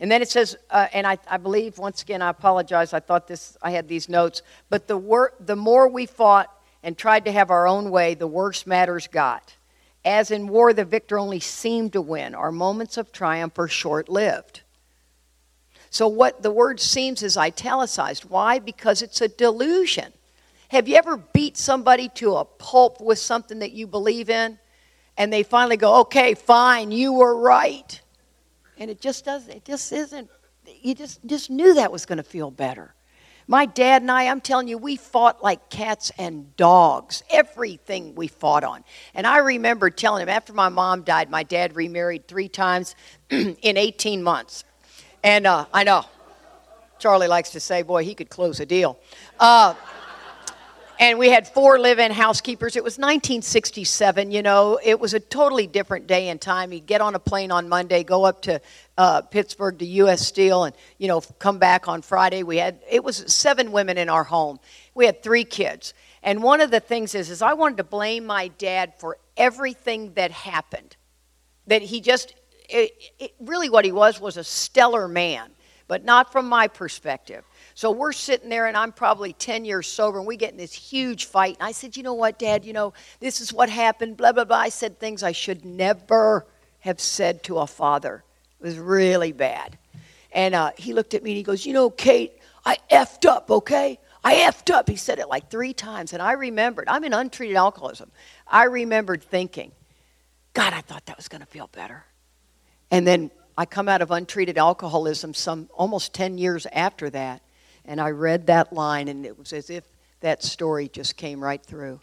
And then it says, uh, and I, I, believe, once again, I apologize, I thought this, I had these notes, but the, wor- the more we fought and tried to have our own way, the worse matters got. As in war, the victor only seemed to win. Our moments of triumph are short lived. So, what the word seems is italicized. Why? Because it's a delusion. Have you ever beat somebody to a pulp with something that you believe in? And they finally go, okay, fine, you were right. And it just doesn't, it just isn't, you just, just knew that was going to feel better. My dad and I, I'm telling you, we fought like cats and dogs. Everything we fought on. And I remember telling him after my mom died, my dad remarried three times <clears throat> in 18 months. And uh, I know, Charlie likes to say, boy, he could close a deal. Uh, and we had four live-in housekeepers. It was 1967. You know, it was a totally different day and time. You get on a plane on Monday, go up to uh, Pittsburgh to U.S. Steel, and you know, come back on Friday. We had it was seven women in our home. We had three kids, and one of the things is, is I wanted to blame my dad for everything that happened. That he just, it, it, really, what he was was a stellar man, but not from my perspective. So we're sitting there, and I'm probably 10 years sober, and we get in this huge fight. And I said, You know what, Dad? You know, this is what happened, blah, blah, blah. I said things I should never have said to a father. It was really bad. And uh, he looked at me and he goes, You know, Kate, I effed up, okay? I effed up. He said it like three times. And I remembered, I'm in untreated alcoholism. I remembered thinking, God, I thought that was going to feel better. And then I come out of untreated alcoholism some almost 10 years after that. And I read that line, and it was as if that story just came right through.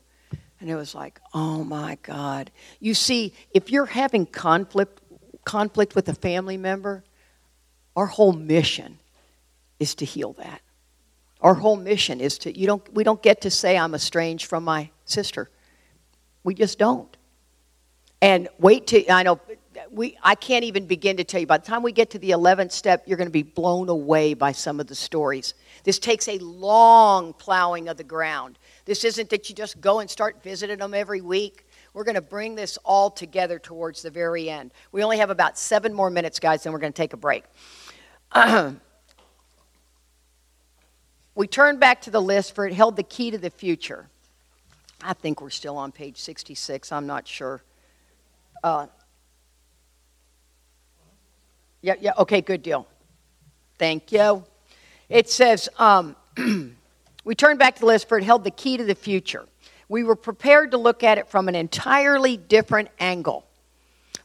And it was like, oh my God. You see, if you're having conflict, conflict with a family member, our whole mission is to heal that. Our whole mission is to, you don't, we don't get to say I'm estranged from my sister. We just don't. And wait till, I know we, I can't even begin to tell you. By the time we get to the 11th step, you're going to be blown away by some of the stories. This takes a long plowing of the ground. This isn't that you just go and start visiting them every week. We're going to bring this all together towards the very end. We only have about seven more minutes, guys, then we're going to take a break. <clears throat> we turn back to the list for it held the key to the future. I think we're still on page 66. I'm not sure. Uh, yeah, yeah, okay, good deal. Thank you. It says, um, <clears throat> we turned back to the list for it held the key to the future. We were prepared to look at it from an entirely different angle.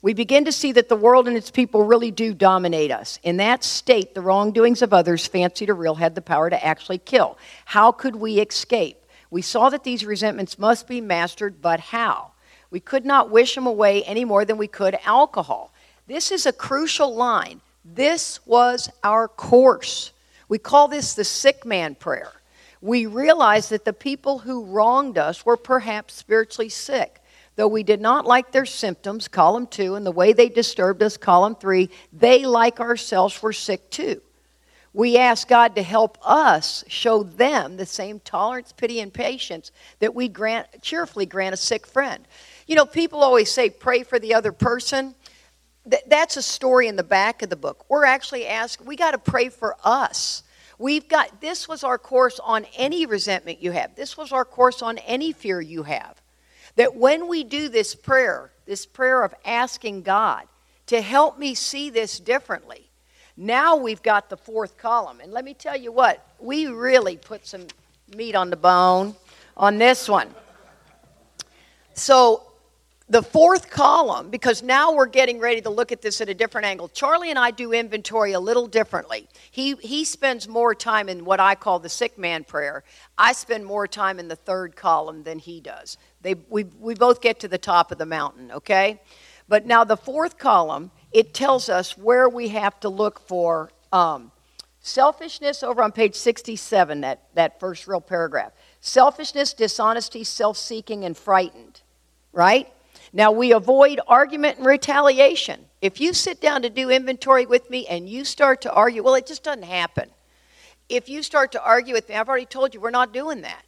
We begin to see that the world and its people really do dominate us. In that state, the wrongdoings of others, fancied or real, had the power to actually kill. How could we escape? We saw that these resentments must be mastered, but how? We could not wish them away any more than we could alcohol. This is a crucial line. This was our course. We call this the sick man prayer. We realize that the people who wronged us were perhaps spiritually sick. Though we did not like their symptoms, column two, and the way they disturbed us, column three, they, like ourselves, were sick too. We ask God to help us show them the same tolerance, pity, and patience that we grant, cheerfully grant a sick friend. You know, people always say, pray for the other person. Th- that's a story in the back of the book. We're actually asking, we got to pray for us. We've got, this was our course on any resentment you have. This was our course on any fear you have. That when we do this prayer, this prayer of asking God to help me see this differently, now we've got the fourth column. And let me tell you what, we really put some meat on the bone on this one. So the fourth column, because now we're getting ready to look at this at a different angle. Charlie and I do inventory a little differently. He, he spends more time in what I call the sick man prayer. I spend more time in the third column than he does. They, we, we both get to the top of the mountain, okay? But now the fourth column, it tells us where we have to look for um, selfishness over on page 67, that, that first real paragraph. Selfishness, dishonesty, self seeking, and frightened, right? Now, we avoid argument and retaliation. If you sit down to do inventory with me and you start to argue, well, it just doesn't happen. If you start to argue with me, I've already told you we're not doing that.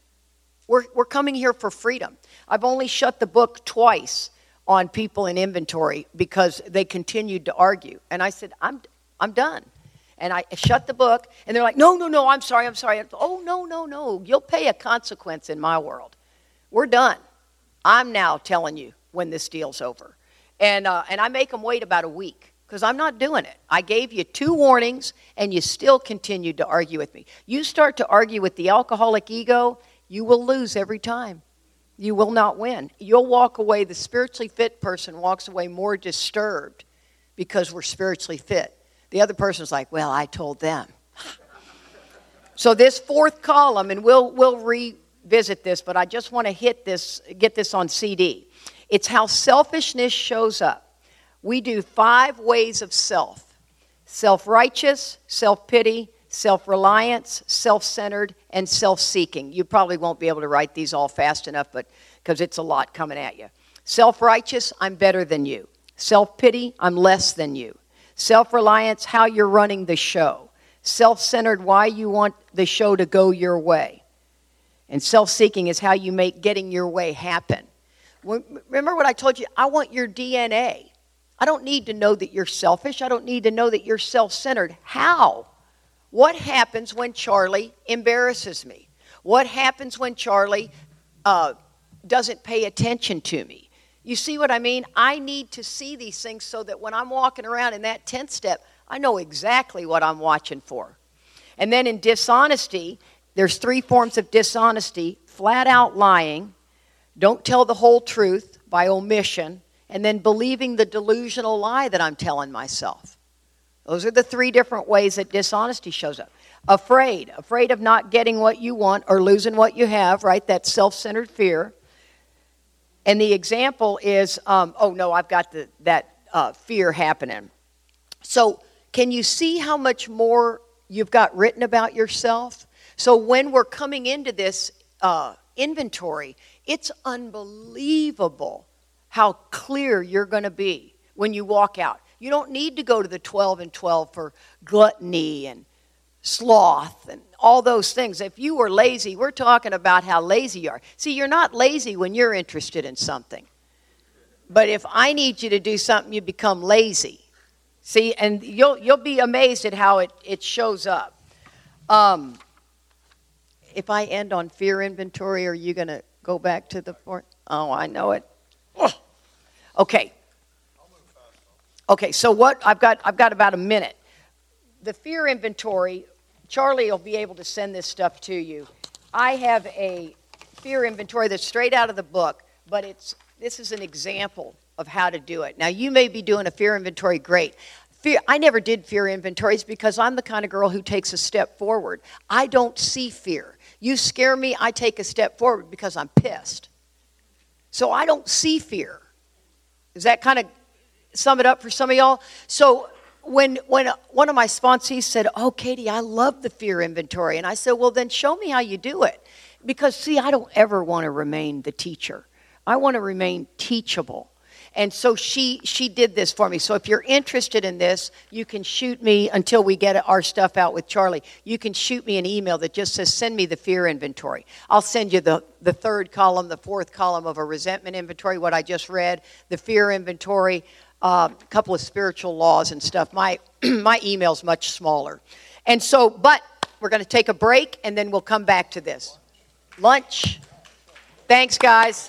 We're, we're coming here for freedom. I've only shut the book twice on people in inventory because they continued to argue. And I said, I'm, I'm done. And I shut the book, and they're like, no, no, no, I'm sorry, I'm sorry. oh, no, no, no. You'll pay a consequence in my world. We're done. I'm now telling you when this deal's over. And, uh, and I make them wait about a week because I'm not doing it. I gave you two warnings and you still continued to argue with me. You start to argue with the alcoholic ego, you will lose every time. You will not win. You'll walk away, the spiritually fit person walks away more disturbed because we're spiritually fit. The other person's like, well, I told them. <laughs> So this fourth column, and we'll we'll revisit this, but I just want to hit this, get this on CD. It's how selfishness shows up. We do five ways of self: self-righteous, self-pity, self-reliance, self-centered, and self-seeking. You probably won't be able to write these all fast enough, but because it's a lot coming at you. Self-righteous, I'm better than you. Self-pity, I'm less than you. Self-reliance, how you're running the show self centered, why you want the show to go your way. And self seeking is how you make getting your way happen. Remember what I told you? I want your DNA. I don't need to know that you're selfish. I don't need to know that you're self centered. How? What happens when Charlie embarrasses me? What happens when Charlie uh, doesn't pay attention to me? You see what I mean? I need to see these things so that when I'm walking around in that 10th step, I know exactly what I'm watching for. And then in dishonesty, there's three forms of dishonesty flat out lying, don't tell the whole truth by omission, and then believing the delusional lie that I'm telling myself. Those are the three different ways that dishonesty shows up. Afraid, afraid of not getting what you want or losing what you have, right? That self centered fear. And the example is um, oh no, I've got the, that uh, fear happening. So can you see how much more you've got written about yourself? So when we're coming into this uh, inventory, it's unbelievable how clear you're going to be when you walk out. You don't need to go to the 12 and 12 for gluttony and sloth and all those things. If you were lazy, we're talking about how lazy you are. See, you're not lazy when you're interested in something. But if I need you to do something, you become lazy. See, and you'll, you'll be amazed at how it, it shows up. Um, if I end on fear inventory, are you going to go back to the point? Oh, I know it. Okay. Okay, so what I've got I've got about a minute. The fear inventory, Charlie will be able to send this stuff to you. I have a fear inventory that's straight out of the book, but it's this is an example of how to do it. Now, you may be doing a fear inventory, great. Fear, I never did fear inventories because I'm the kind of girl who takes a step forward. I don't see fear. You scare me, I take a step forward because I'm pissed. So I don't see fear. Does that kind of sum it up for some of y'all? So when when one of my sponsees said, "Oh, Katie, I love the fear inventory," and I said, "Well, then show me how you do it," because see, I don't ever want to remain the teacher. I want to remain teachable. And so she she did this for me. So if you're interested in this, you can shoot me until we get our stuff out with Charlie. You can shoot me an email that just says send me the fear inventory. I'll send you the the third column, the fourth column of a resentment inventory, what I just read, the fear inventory, uh, a couple of spiritual laws and stuff. My <clears throat> my email's much smaller. And so, but we're going to take a break and then we'll come back to this. Lunch. Thanks, guys.